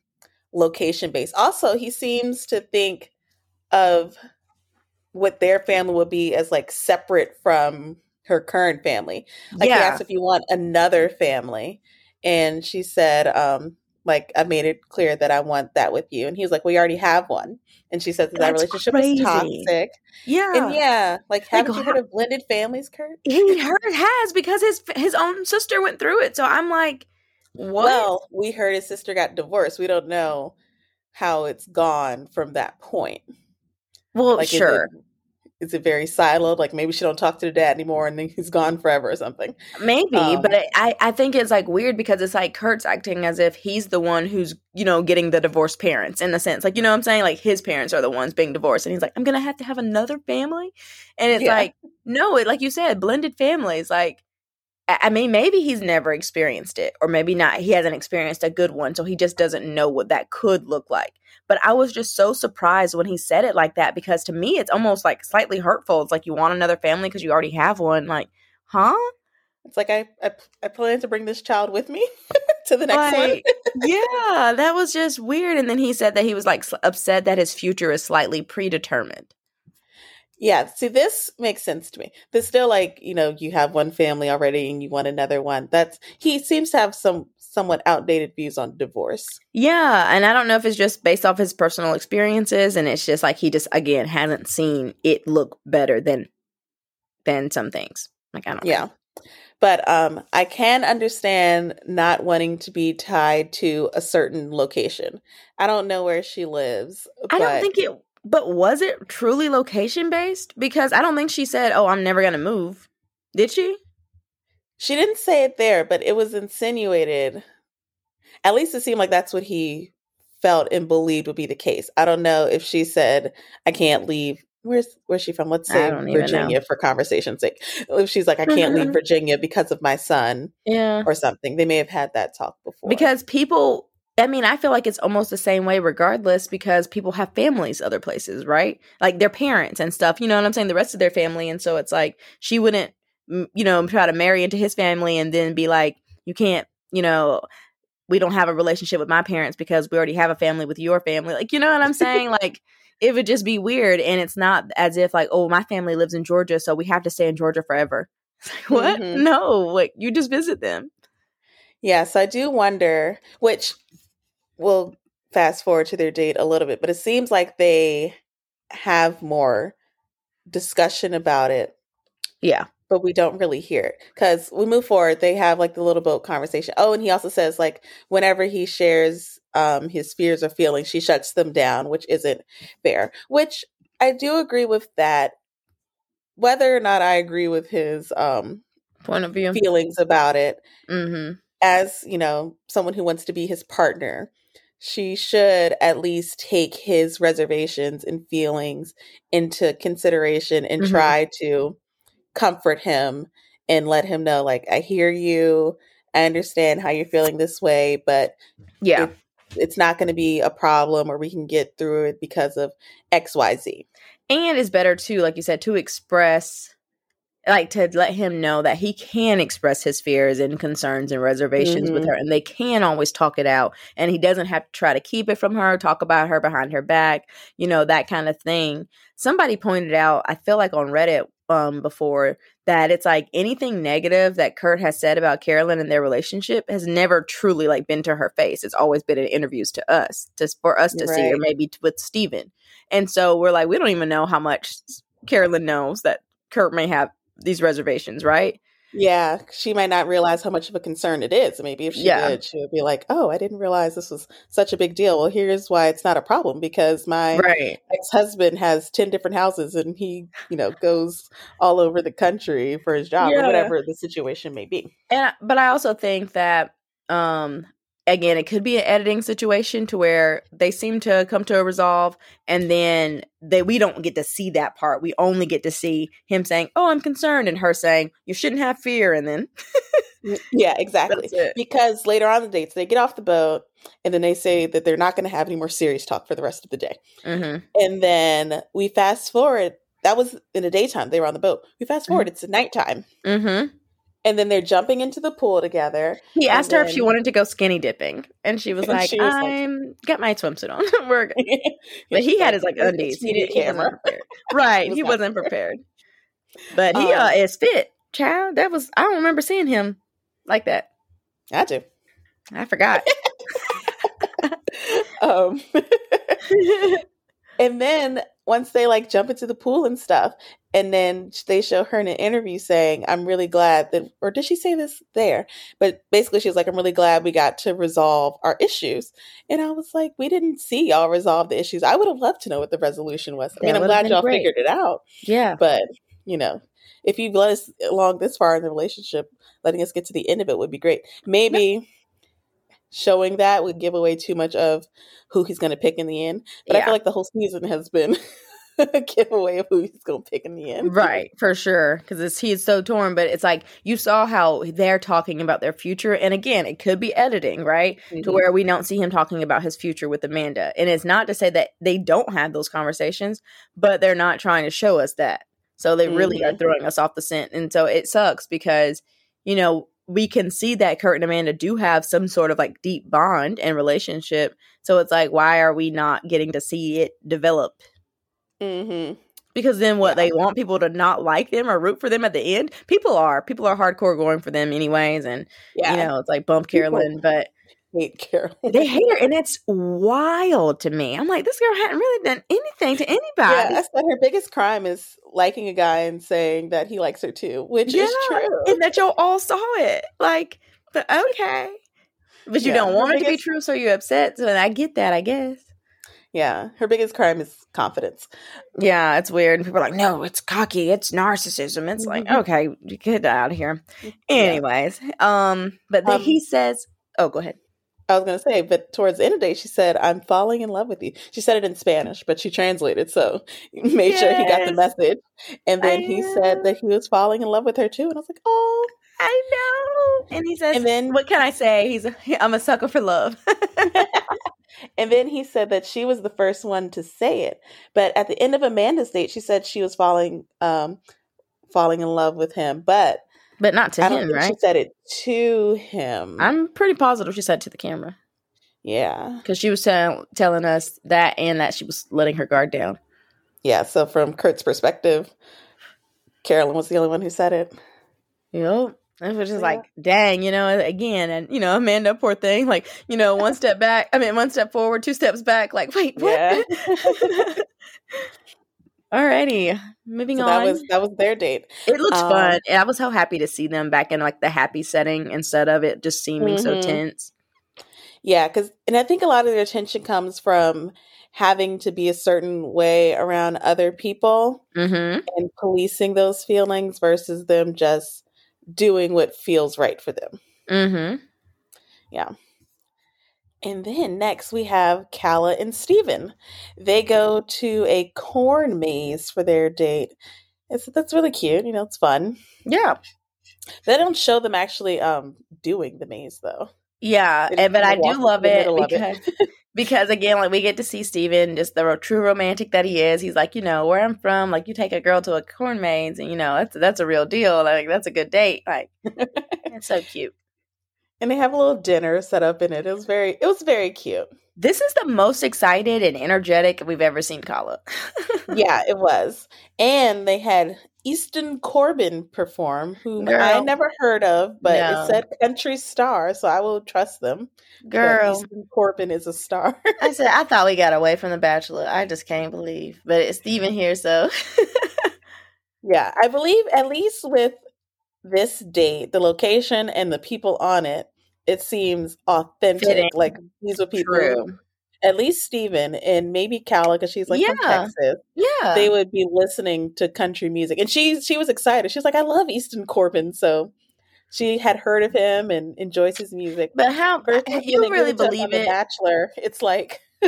location based. Also, he seems to think of what their family would be as like separate from her current family. Like he asked if you want another family, and she said, um, like I made it clear that I want that with you. And he was like, We already have one. And she said that, that relationship crazy. is toxic. yeah. And yeah, like haven't you heard of blended families, Kurt? He heard has because his his own sister went through it. So I'm like, what? Well, we heard his sister got divorced. We don't know how it's gone from that point. well, Like, sure. it, is it very siloed? Like maybe she don't talk to the dad anymore, and then he's gone forever or something. Maybe, Um, but I, I think it's like weird because it's like Kurt's acting as if he's the one who's, you know, getting the divorced parents in the sense. Like, you know what I'm saying? Like his parents are the ones being divorced. And he's like, I'm going to have to have another family. And it's Yeah. like, no, it, like you said, blended families. Like, I I mean, maybe he's never experienced it, or maybe not. He hasn't experienced a good one, so he just doesn't know what that could look like. But I was just so surprised when he said it like that because to me, it's almost like slightly hurtful. It's like you want another family because you already have one. Like, huh? It's like I I, I plan to bring this child with me to the next one. Yeah, that was just weird. And then he said that he was like upset that his future is slightly predetermined. Yeah, see, this makes sense to me. There's still like, you know, you have one family already and you want another one. That's he seems to have some somewhat outdated views on divorce. Yeah, and I don't know if it's just based off his personal experiences, and it's just like he just again hasn't seen it look better than than some things. Like I don't. know. Yeah. But um I can understand not wanting to be tied to a certain location. I don't know where she lives. I don't think it. But was it truly location based? Because I don't think she said, "Oh, I'm never gonna move." Did she? She didn't say it there, but it was insinuated. At least it seemed like that's what he felt and believed would be the case. I don't know if she said, "I can't leave." Where's where's she from? Let's say Virginia for conversation's sake. If she's like, "I can't leave Virginia because of my son" Yeah. or something, they may have had that talk before. because people I mean, I feel like it's almost the same way regardless because people have families other places, right? Like their parents and stuff, you know what I'm saying? The rest of their family. And so it's like she wouldn't, you know, try to marry into his family and then be like, you can't, you know, we don't have a relationship with my parents because we already have a family with your family. Like, you know what I'm saying? like, it would just be weird. And it's not as if, like, oh, my family lives in Georgia, so we have to stay in Georgia forever. Like, what? Mm-hmm. No, like, you just visit them. Yes, I do wonder, which we'll fast forward to their date a little bit, but it seems like they have more discussion about it. Yeah. But we don't really hear it because we move forward. They have like the little boat conversation. Oh, and he also says like whenever he shares um, his fears or feelings, she shuts them down, which isn't fair. Which I do agree with that. Whether or not I agree with his um, point of view feelings about it, mm-hmm. as you know, someone who wants to be his partner, she should at least take his reservations and feelings into consideration and mm-hmm. try to comfort him and let him know like I hear you. I understand how you're feeling this way, but yeah. It, it's not going to be a problem or we can get through it because of XYZ. And it's better too like you said to express like to let him know that he can express his fears and concerns and reservations mm-hmm. with her and they can always talk it out and he doesn't have to try to keep it from her talk about her behind her back you know that kind of thing somebody pointed out i feel like on reddit um before that it's like anything negative that kurt has said about carolyn and their relationship has never truly like been to her face it's always been in interviews to us just for us to right. see or maybe t- with steven and so we're like we don't even know how much carolyn knows that kurt may have these reservations, right? Yeah, she might not realize how much of a concern it is. Maybe if she yeah. did, she would be like, "Oh, I didn't realize this was such a big deal." Well, here's why it's not a problem because my right. ex-husband has 10 different houses and he, you know, goes all over the country for his job yeah. or whatever the situation may be. And but I also think that um again, it could be an editing situation to where they seem to come to a resolve and then they we don't get to see that part. We only get to see him saying, "Oh, I'm concerned," and her saying, "You shouldn't have fear." And then Yeah, exactly. Because later on the dates, they get off the boat and then they say that they're not going to have any more serious talk for the rest of the day. Mm-hmm. And then we fast forward. That was in the daytime. They were on the boat. We fast forward. Mm-hmm. It's nighttime. Mm-hmm and then they're jumping into the pool together. He asked then, her if she wanted to go skinny dipping, and she was like, she was "I'm like, got my swimsuit on. We're good." but he had his like undies. He didn't. He wasn't prepared. Right, he wasn't prepared. But he um, uh, is fit, child. That was I don't remember seeing him like that. I do. I forgot. um, and then once they like jump into the pool and stuff, and then they show her in an interview saying, I'm really glad that, or did she say this there? But basically, she was like, I'm really glad we got to resolve our issues. And I was like, we didn't see y'all resolve the issues. I would have loved to know what the resolution was. I mean, I'm glad y'all great. figured it out. Yeah. But, you know, if you've let us along this far in the relationship, letting us get to the end of it would be great. Maybe. Showing that would give away too much of who he's going to pick in the end. But yeah. I feel like the whole season has been a giveaway of who he's gonna pick in the end. Right, for sure. Because he's so torn, but it's like you saw how they're talking about their future, and again, it could be editing, right, mm-hmm. to where we don't see him talking about his future with Amanda. And it's not to say that they don't have those conversations, but they're not trying to show us that. So they really mm-hmm. are throwing us off the scent, and so it sucks because you know we can see that Kurt and Amanda do have some sort of like deep bond and relationship. So it's like, why are we not getting to see it develop Mm-hmm. Because then what yeah. they want people to not like them or root for them at the end. People are people are hardcore going for them anyways, and yeah. you know it's like bump Carolyn, but hate Carolyn. They hate her, and it's wild to me. I'm like, this girl hadn't really done anything to anybody. Yeah, said her biggest crime is liking a guy and saying that he likes her too, which yeah, is true, and that y'all all saw it. Like, but okay, but you yeah, don't want it to be true, so you're upset. So I get that, I guess. Yeah, her biggest crime is confidence. Yeah, it's weird. People are like, no, it's cocky, it's narcissism. It's like, mm-hmm. okay, get out of here. Anyways, yeah. um, but then um, he says, oh, go ahead. I was gonna say, but towards the end of the day, she said, "I'm falling in love with you." She said it in Spanish, but she translated, so made yes. sure he got the message. And then I he said that he was falling in love with her too, and I was like, "Oh, I know. And he says, And then- "What can I say? He's, a, I'm a sucker for love." and then he said that she was the first one to say it. But at the end of Amanda's date, she said she was falling um falling in love with him, but but not to I him, think she said it to him. I'm pretty positive she said it to the camera yeah. because she was tell- telling us that and that she was letting her guard down. Yeah, so from Kurt's perspective, Carolyn was the only one who said it. Yep. And It was just Yeah. like, dang, you know, again, and you know, Amanda, poor thing, like, you know, one step back, I mean, one step forward, two steps back, like, wait, what? Yeah. Alrighty, moving So on. that was that was their date. it looks um, fun. And I was so happy to see them back in like the happy setting instead of it just seeming so Mhm. tense. Yeah, because and I think a lot of their tension comes from having to be a certain way around other people Mm-hmm. and policing those feelings versus them just doing what feels right for them. Mm-hmm. And then next we have Calla and Steven. They go to a corn maze for their date. It's that's really cute. You know, it's fun. Yeah. They don't show them actually um doing the maze though. Yeah. And, but I do love it because it. because again, like we get to see Steven, just the ro- true romantic that he is. He's like, you know, where I'm from, like you take a girl to a corn maze, and you know, that's that's a real deal. Like that's a good date. Like it's so cute. And they have a little dinner set up in it. It was very it was very cute. This is the most excited and energetic we've ever seen Calla. yeah, it was. And they had Easton Corbin perform, whom I never heard of, but No. it said country star, so I will trust them. Girl, Easton Corbin is a star. I said I thought we got away from the Bachelor. I just can't believe, but it's Steven here, so yeah, I believe at least with this date, the location and the people on it, it seems authentic. Fitting. Like these are people, True. at least Steven and maybe Calla, because she's like from Yeah. Texas. yeah. they would be listening to country music and she she was excited she was like i love easton corbin so she had heard of him and enjoys his music but how Versus you really give it to believe it? bachelor it's like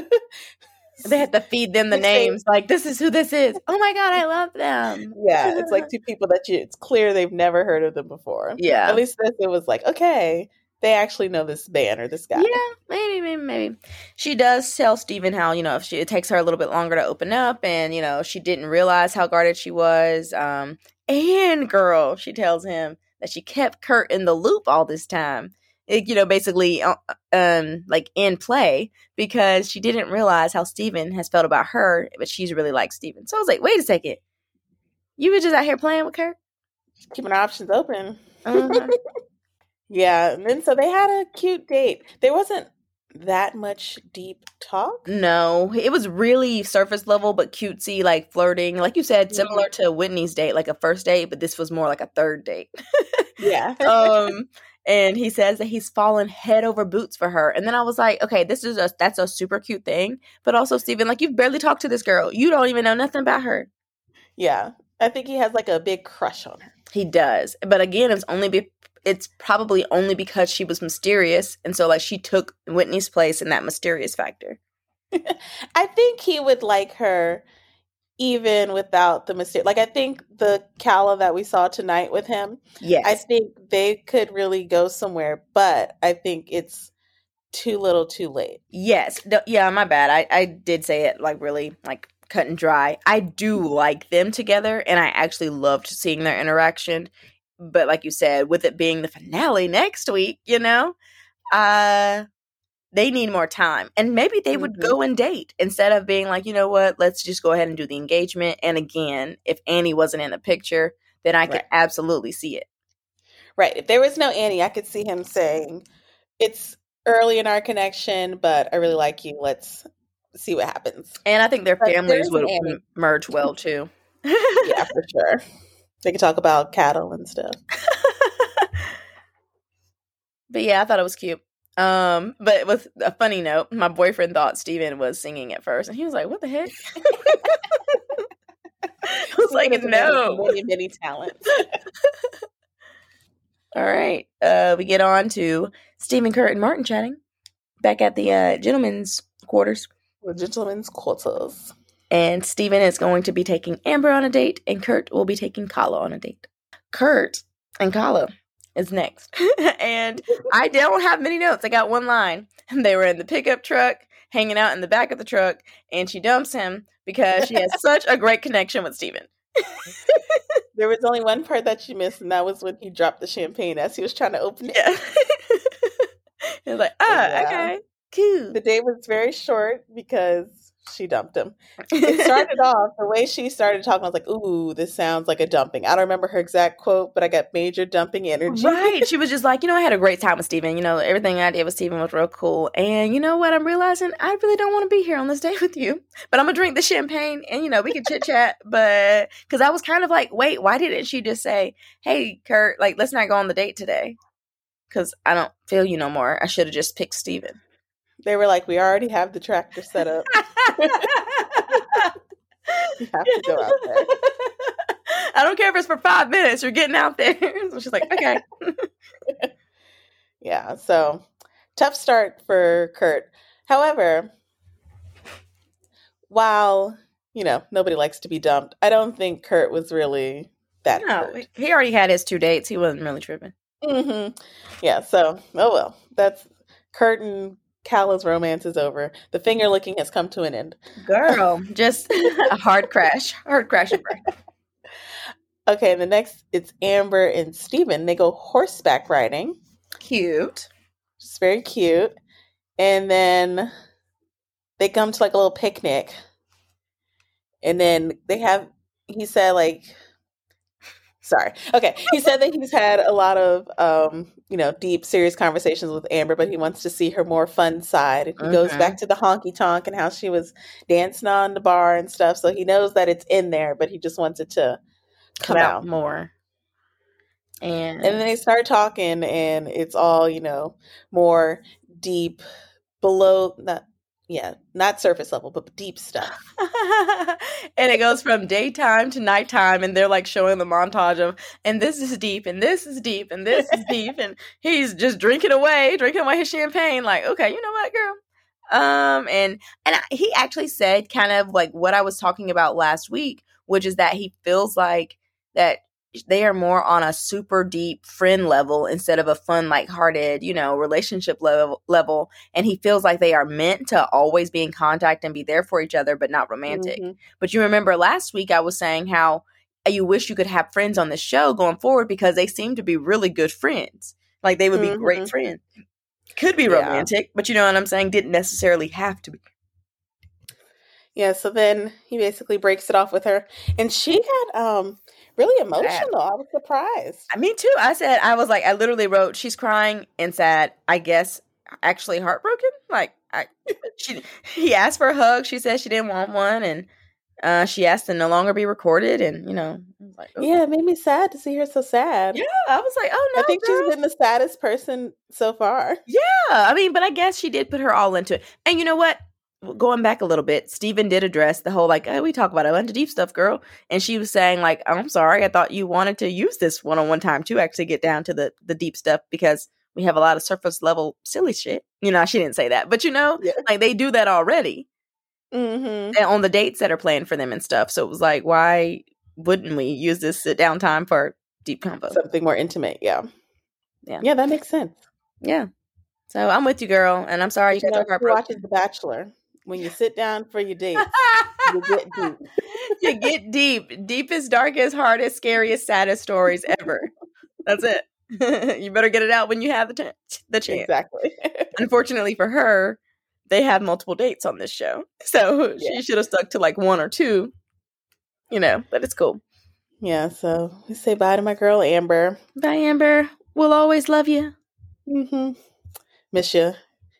They had to feed them the names. Like this is who this is. Oh my god, I love them. yeah it's like two people that you it's clear they've never heard of them before Yeah. at least this it was like okay they actually know this band or this guy Yeah, maybe, maybe, maybe. She does tell Steven how, you know, if she it takes her a little bit longer to open up and, you know, she didn't realize how guarded she was. Um and girl, she tells him that she kept Kurt in the loop all this time. You know, basically uh, um like in play because she didn't realize how Steven has felt about her, but she's really like Steven. So I was like, wait a second. You were just out here playing with Kurt? keeping our options open Uh-huh. yeah and then so they had a cute date there wasn't that much deep talk No, it was really surface level but cutesy, like flirting. Like you said, similar to Whitney's date, like a first date, but this was more like a third date. yeah um and he says that he's fallen head over boots for her. And then I was like, okay, this is a that's a super cute thing. But also, Steven, like you've barely talked to this girl. You don't even know nothing about her. Yeah, I think he has like a big crush on her. He does. But again, it's only be it's probably only because she was mysterious. And so like she took Whitney's place in that mysterious factor. I think he would like her even without the mistake. Like I think the Calla that we saw tonight with him, Yes. I think they could really go somewhere, but I think it's too little too late. Yes. No, yeah, my bad. I, I did say it like really like cut and dry. I do like them together and I actually loved seeing their interaction. But like you said, with it being the finale next week, you know, uh they need more time. And maybe they would Mhm. go and date instead of being like, you know what, let's just go ahead and do the engagement. And again, if Annie wasn't in the picture, then I could Right. absolutely see it. Right. If there was no Annie, I could see him saying, It's early in our connection, but I really like you. Let's see what happens. And I think their families would Annie. merge well too. Yeah, for sure. They could talk about cattle and stuff. But yeah, I thought it was cute. Um, but with a funny note, my boyfriend thought Steven was singing at first, and he was like, "What the heck?" I was like, Steven is a "No." Many, many talents. All right, uh, we get on to Steven, Kurt, and Martin chatting back at the uh, gentlemen's quarters, The gentleman's quarters. and Steven is going to be taking Amber on a date, and Kurt will be taking Calla on a date. Kurt and Calla is next. and I don't have many notes. I got one line. They were in the pickup truck, hanging out in the back of the truck, and she dumps him because she has such a great connection with Steven. there was only one part that she missed, and that was when he dropped the champagne as he was trying to open it. Yeah. he was like, ah, Yeah. okay, cool. The day was very short because she dumped him. It started off the way she started talking. I was like, "Ooh, this sounds like a dumping." I don't remember her exact quote, but I got major dumping energy. Right. She was just like, you know, I had a great time with Steven. You know, everything I did with Steven was real cool. And you know what? I'm realizing I really don't want to be here on this date with you. But I'm going to drink the champagne and, you know, we can chit chat. But because I was kind of like, wait, why didn't she just say, hey, Kurt, like, let's not go on the date today? Because I don't feel you no more. I should have just picked Steven. They were like, "We already have the tractor set up. You have to go out there." I don't care if it's for five minutes. You're getting out there. So she's like, okay. Yeah, so tough start for Kurt. However, while you know nobody likes to be dumped, I don't think Kurt was really that. No, hurt. he already had his two dates. He wasn't really tripping. hmm Yeah, so oh well. That's Kurt and Calla's romance is over. The finger licking has come to an end. Girl, just a hard crash. Hard crash. Okay, the next it's Amber and Steven. They go horseback riding. Cute. It's very cute. And then they come to like a little picnic. And then they have he said like sorry. Okay. He said that he's had a lot of um, you know, deep, serious conversations with Amber, but he wants to see her more fun side. And he goes Mhm. back to the honky tonk and how she was dancing on the bar and stuff. So he knows that it's in there, but he just wants it to come Come out. out more. And, And then they start talking, and it's all you know, more deep, below not yeah, not surface level, but deep stuff. and it goes from daytime to nighttime, and they're like showing the montage of, and this is deep, and this is deep, and this is deep, and he's just drinking away, drinking away his champagne. Like, okay, you know what, girl? Um, and and I, he actually said kind of like what I was talking about last week, which is that he feels like that they are more on a super deep friend level instead of a fun, lighthearted, you know, relationship level level. And he feels like they are meant to always be in contact and be there for each other, but not romantic. Mhm. But you remember last week I was saying how you wish you could have friends on the show going forward because they seem to be really good friends. Like they would be great Mhm. friends. Could be Yeah. romantic, but you know what I'm saying? Didn't necessarily have to be. Yeah, so then he basically breaks it off with her, and she had um really emotional. I was surprised. Me too. I said, I was like, I literally wrote, she's crying and sad, I guess, actually heartbroken. Like, I, she, he asked for a hug. She said she didn't want one. And uh, she asked to no longer be recorded. And, you know, like, "Ooh." Yeah, it made me sad to see her so sad. Yeah. I was like, oh, no. I think girl. she's been the saddest person so far. Yeah, I mean, but I guess she did put her all into it. And you know what? Going back a little bit, Steven did address the whole like, oh, we talk about a bunch of deep stuff, girl. And she was saying, like, I'm sorry, I thought you wanted to use this one on one time to actually get down to the the deep stuff because we have a lot of surface level silly shit. You know, she didn't say that, but you know, Yeah. like they do that already Mm-hmm. and on the dates that are planned for them and stuff. So it was like, why wouldn't we use this sit down time for deep combo? Something more intimate. Yeah. Yeah. Yeah, that makes sense. yeah. So I'm with you, girl, and I'm sorry you You got broken. watches The Bachelor? When you sit down for your date, you get deep. you get deep, deepest, darkest, hardest, scariest, saddest stories ever. That's it. you better get it out when you have the ch- the chance. Exactly. Unfortunately for her, they have multiple dates on this show, so Yeah. she should have stuck to like one or two. You know, but it's cool. yeah, so we say bye to my girl Amber. Bye, Amber. We'll always love you. Mm-hmm. Miss you.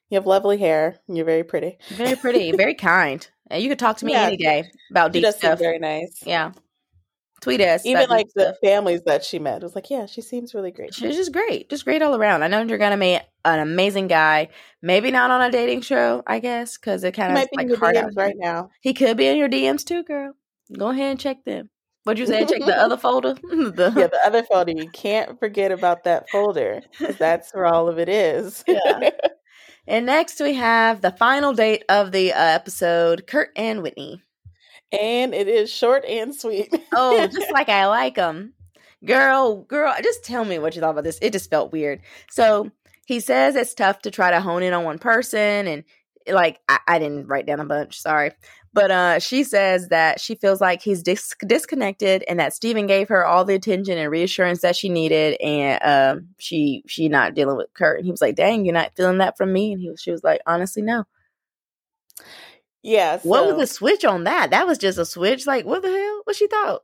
You have lovely hair. And you're very pretty. Very pretty, very kind. And you could talk to me Yeah. any day about deep stuff. very nice. Yeah, tweet us. Even like the stuff. families that she met, it was like, yeah, she seems really great. She's just great, just great all around. I know you're gonna meet an amazing guy. Maybe not on a dating show, I guess, because it kind of like hard out right now. He could be in your DMs too, girl. Go ahead and check them. What'd you say? Check the other folder. The- Yeah, the other folder. You can't forget about that folder that's where all of it is. Yeah. And next we have the final date of the uh, episode: Kurt and Whitney. and it is short and sweet. Oh, just like I like them. Girl, girl, just tell me what you thought about this. It just felt weird. So he says it's tough to try to hone in on one person and like I, I didn't write down a bunch, sorry. But uh, she says that she feels like he's dis- disconnected and that Steven gave her all the attention and reassurance that she needed, and um, she she not dealing with Kurt. And he was like, "Dang, you're not feeling that from me." And he was, she was like, "Honestly, no." Yeah. What was the switch on that? That was just a switch. Like, what the hell? What she thought?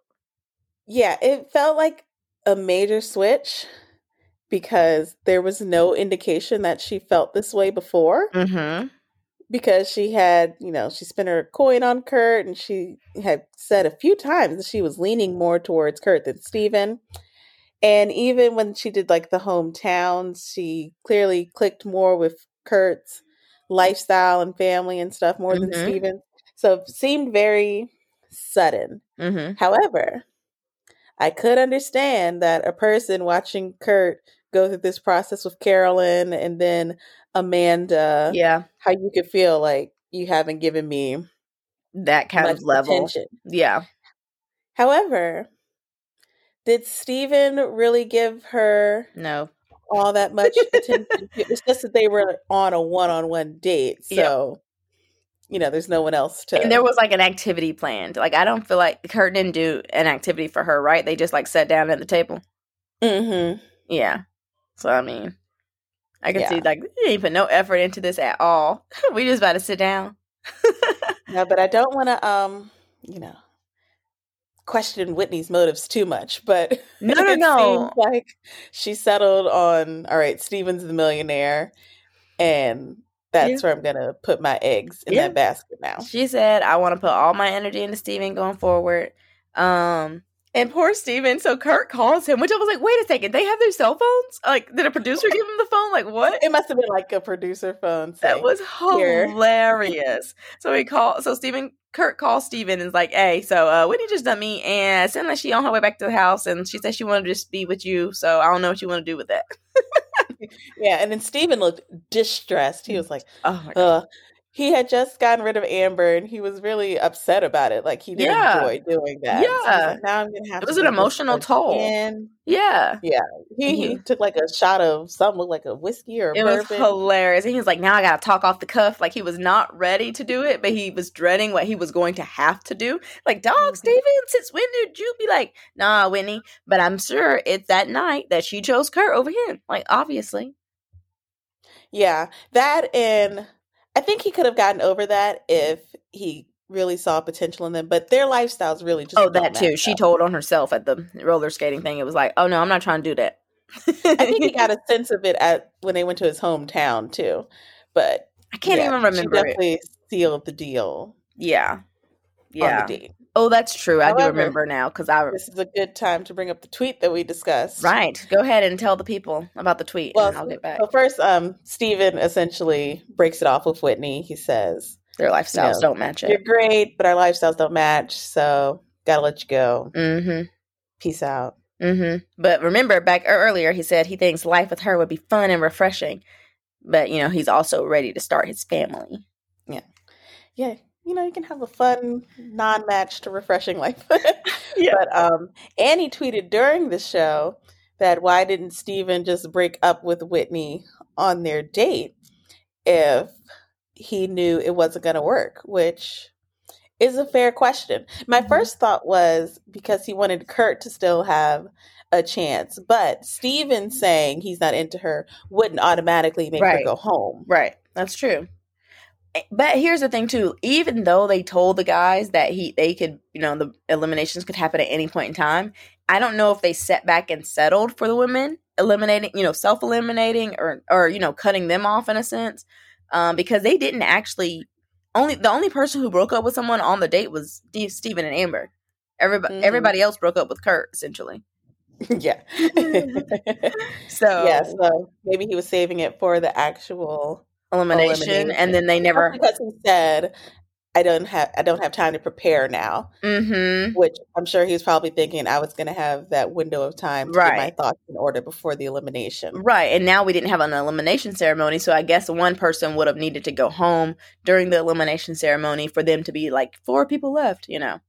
Yeah, it felt like a major switch because there was no indication that she felt this way before. Mm-hmm. Because she had, you know, she spent her coin on Kurt and she had said a few times that she was leaning more towards Kurt than Steven. And even when she did like the hometowns, she clearly clicked more with Kurt's lifestyle and family and stuff more than Mhm. Steven. So it seemed very sudden. Mm-hmm. However, I could understand that a person watching Kurt go through this process with Carolyn and then Amanda, Yeah, how you could feel like you haven't given me that kind of level. attention. Yeah. However, did Steven really give her No. all that much attention? It's just that they were on a one-on-one date, Yeah. so you know, there's no one else to. And there was like an activity planned. Like I don't feel like Kurt didn't do an activity for her, right? They just like sat down at the table. hmm Yeah. So I mean, I can see Yeah. like you ain't put no effort into this at all. we just about to sit down. No, but I don't want to, um, you know, question Whitney's motives too much. But No, no, it no. seems like she settled on all right. Steven's the millionaire, and that's where I'm gonna put my eggs in Yeah. that basket now. She said, "I want to put all my energy into Steven going forward." Um, and poor Steven. So Kurt calls him, which I was like, "Wait a second, they have their cell phones? Like, did a producer give him the phone? Like, what?" It must have been like a producer phone. That was hilarious. so he called. So Steven Kurt calls Steven and is like, "Hey, so uh, Whitney just done me, and sounded like she on her way back to the house, and she said she wanted to just be with you. So I don't know what you want to do with that." yeah. And then Steven looked distressed. He was like, Oh my god! uh, he had just gotten rid of Amber, and he was really upset about it. Like he didn't Yeah. enjoy doing that. So Yeah. like, now I'm gonna have. It was an emotional toll. again." Yeah, Yeah. He, he Mhm. took like a shot of something looked like a whiskey or a it was hilarious. And he was like, "Now I gotta talk off the cuff." Like he was not ready to do it, but he was dreading what he was going to have to do. Like, dog, Mhm. Steven, since when did you be like, "Nah, Whitney"? But I'm sure it's that night that she chose Kurt over him. Like, obviously. yeah, that and I think he could have gotten over that if he really saw potential in them. But their lifestyles really just Oh, that too. She told on herself at the roller skating thing. It was like, oh no, I'm not trying to do that. I think he got a sense of it at when they went to his hometown too. But I can't yeah, even she remember it. definitely sealed the deal Yeah, on yeah. Oh, that's true. I do remember now because I This is a good time to bring up the tweet that we discussed. right. Go ahead and tell the people about the tweet, Well, and I'll get back. So first, um, Steven essentially breaks it off with Whitney. He says, Their lifestyles know, don't match You're great, but our lifestyles don't match. So gotta let you go. Mm-hmm. Peace out. Mm-hmm. But remember, back earlier, he said he thinks life with her would be fun and refreshing. But you know, he's also ready to start his family. Yeah. Yeah, you know, you can have a fun, non-matched, refreshing life. Yeah. But um, Annie tweeted during the show that why didn't Steven just break up with Whitney on their date if he knew it wasn't going to work? Which is a fair question. My Mhm. first thought was because he wanted Kurt to still have a chance, but Steven saying he's not into her wouldn't automatically make her go home. Right. That's true. But here's the thing too. Even though they told the guys that he they could, you know, the eliminations could happen at any point in time, I don't know if they set back and settled for the women eliminating, you know, self eliminating or or you know, cutting them off in a sense. Um, because they didn't actually only the only person who broke up with someone on the date was Steve, Steven and Amber. Everybody Mhm. everybody else broke up with Kurt essentially. yeah. So yeah, so maybe he was saving it for the actual elimination, elimination. and then they never because he said I don't have I don't have time to prepare now, mm-hmm. which I'm sure he was probably thinking I was going to have that window of time to get my thoughts in order before the elimination. Right. And now we didn't have an elimination ceremony. So I guess one person would have needed to go home during the elimination ceremony for them to be like, four people left, you know.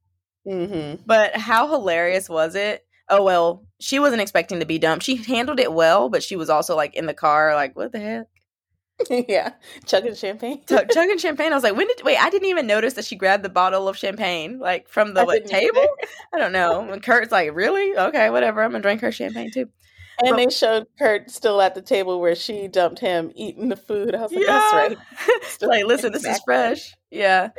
hmm But how hilarious was it? oh well, she wasn't expecting to be dumped. She handled it well, but she was also like in the car, like what the heck. yeah, chugging champagne. Ch- chugging champagne. I was like, when did wait? I didn't even notice that she grabbed the bottle of champagne like from the like, table. I don't know. And Kurt's like, really? Okay, whatever. I'm gonna drink her champagne too. And they showed Kurt still at the table where she dumped him eating the food. I was like, yeah. that's right. like, listen, this is fresh. Yeah.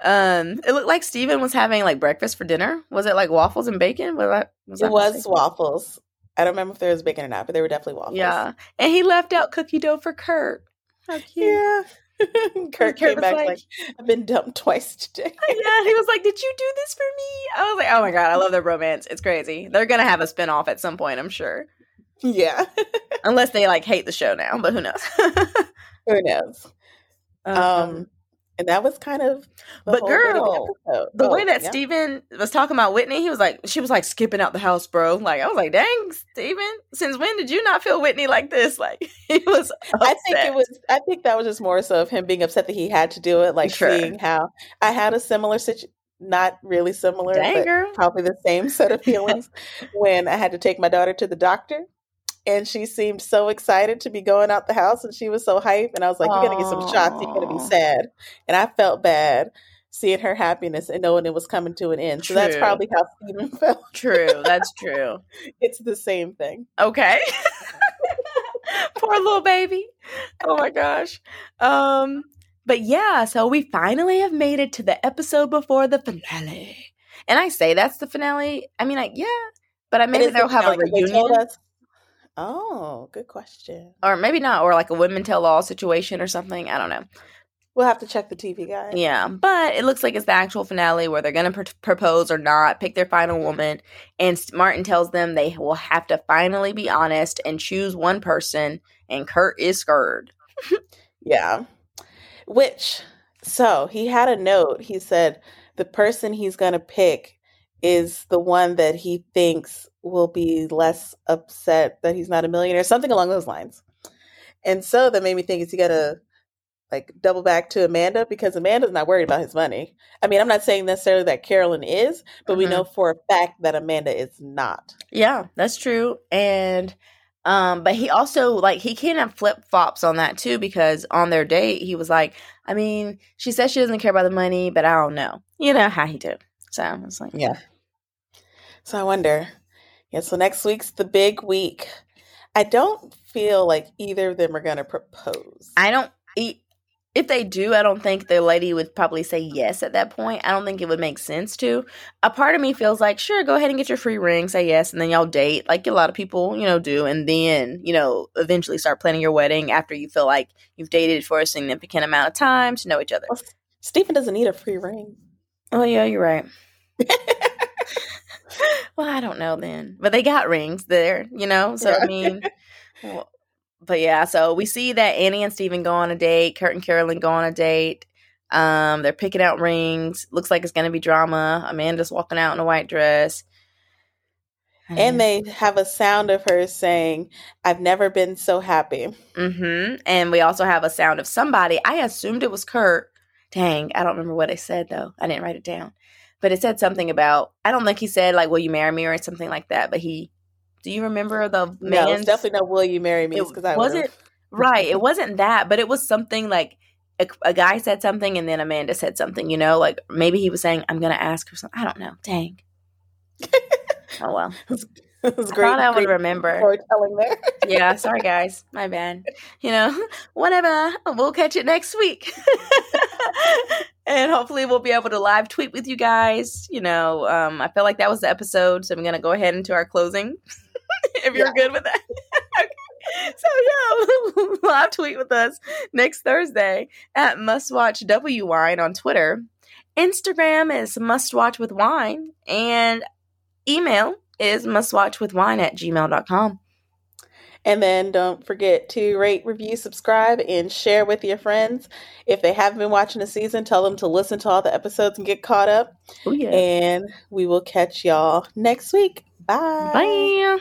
Um, it looked like Steven was having like breakfast for dinner. Was it like waffles and bacon? Was that, was it was waffles. I don't remember if there was bacon or not, but they were definitely waffles. Yeah. And he left out cookie dough for Kurt. How cute. Yeah. Kurt, Kurt came back like, like, I've been dumped twice today. yeah, he was like, "Did you do this for me?" I was like, "Oh my god, I love their romance. It's crazy. They're gonna have a spinoff at some point, I'm sure." Yeah, unless they like hate the show now, but who knows? who knows? Um, um, and that was kind of but girl the, the oh, way that yeah. steven was talking about whitney he was like she was like skipping out the house bro like i was like dang steven since when did you not feel whitney like this like he was upset. i think it was i think that was just more so of him being upset that he had to do it like sure. seeing how i had a similar situation not really similar, Dang, but girl. probably the same set of feelings when I had to take my daughter to the doctor and she seemed so excited to be going out the house and she was so hype and i was like you're gonna get some shots you're gonna be sad. And i felt bad seeing her happiness and knowing it was coming to an end so that's probably how Steven felt. True that's true. It's the same thing. Okay. Poor little baby. Oh my gosh. Um but yeah so we finally have made it to the episode before the finale. And i say that's the finale i mean like yeah but I mean they'll have a reunion. Oh, good question. Or maybe not, or like a women tell all situation or something. I don't know. We'll have to check the TV guide. Yeah, but it looks like it's the actual finale where they're going to pr- propose or not, pick their final woman. And Martin tells them they will have to finally be honest and choose one person. And Kurt is scared. yeah. Which, so he had a note. He said the person he's going to pick is the one that he thinks will be less upset that he's not a millionaire, something along those lines. And so that made me think, is he gonna like double back to Amanda because Amanda's not worried about his money. I mean, I'm not saying necessarily that Carolyn is, but mm-hmm. we know for a fact that Amanda is not. Yeah, that's true. And um, but he also like he kind of flip flops on that too because on their date he was like, I mean, she says she doesn't care about the money, but I don't know. You know how he did. So it's like, yeah. So I wonder, yeah, so next week's the big week. I don't feel like either of them are going to propose. I don't. If they do, I don't think the lady would probably say yes at that point. I don't think it would make sense to. A part of me feels like, sure, go ahead and get your free ring, say yes, and then y'all date, like a lot of people, you know, do, and then, you know, eventually start planning your wedding after you feel like you've dated for a significant amount of time to know each other. Well, Steven doesn't need a free ring. Oh yeah, you're right. well, I don't know then, but they got rings there, you know. So I mean, well, but yeah. So we see that Annie and Steven go on a date. Kurt and Carolyn go on a date. Um, they're picking out rings. Looks like it's gonna be drama. Amanda's walking out in a white dress. And they have a sound of her saying, I've never been so happy. Mm-hmm. And we also have a sound of somebody. I assumed it was Kurt. Dang, I don't remember what it said though. I didn't write it down but it said something about I don't think he said like "Will you marry me" or something like that. But he, do you remember the man? No, it's definitely not "Will you marry me" because I wasn't right. It wasn't that, but it was something like a, a, guy said something and then Amanda said something. You know, like maybe he was saying, "I'm going to ask her something." I don't know. Dang. oh well. It was great. I thought I would remember. Storytelling there. yeah, sorry guys, my bad. You know, whatever. We'll catch it next week, and hopefully we'll be able to live tweet with you guys. You know, um, I feel like that was the episode, so I'm gonna go ahead into our closing. if you're yeah. good with that. So yeah, live tweet with us next Thursday at Must Watch W Wine on Twitter. Instagram is Must Watch with Wine, and email is mustwatchwithwine at gmail.com. And then don't forget to rate, review, subscribe, and share with your friends. If they haven't been watching the season, tell them to listen to all the episodes and get caught up. Oh, yeah. And we will catch y'all next week. Bye. Bye.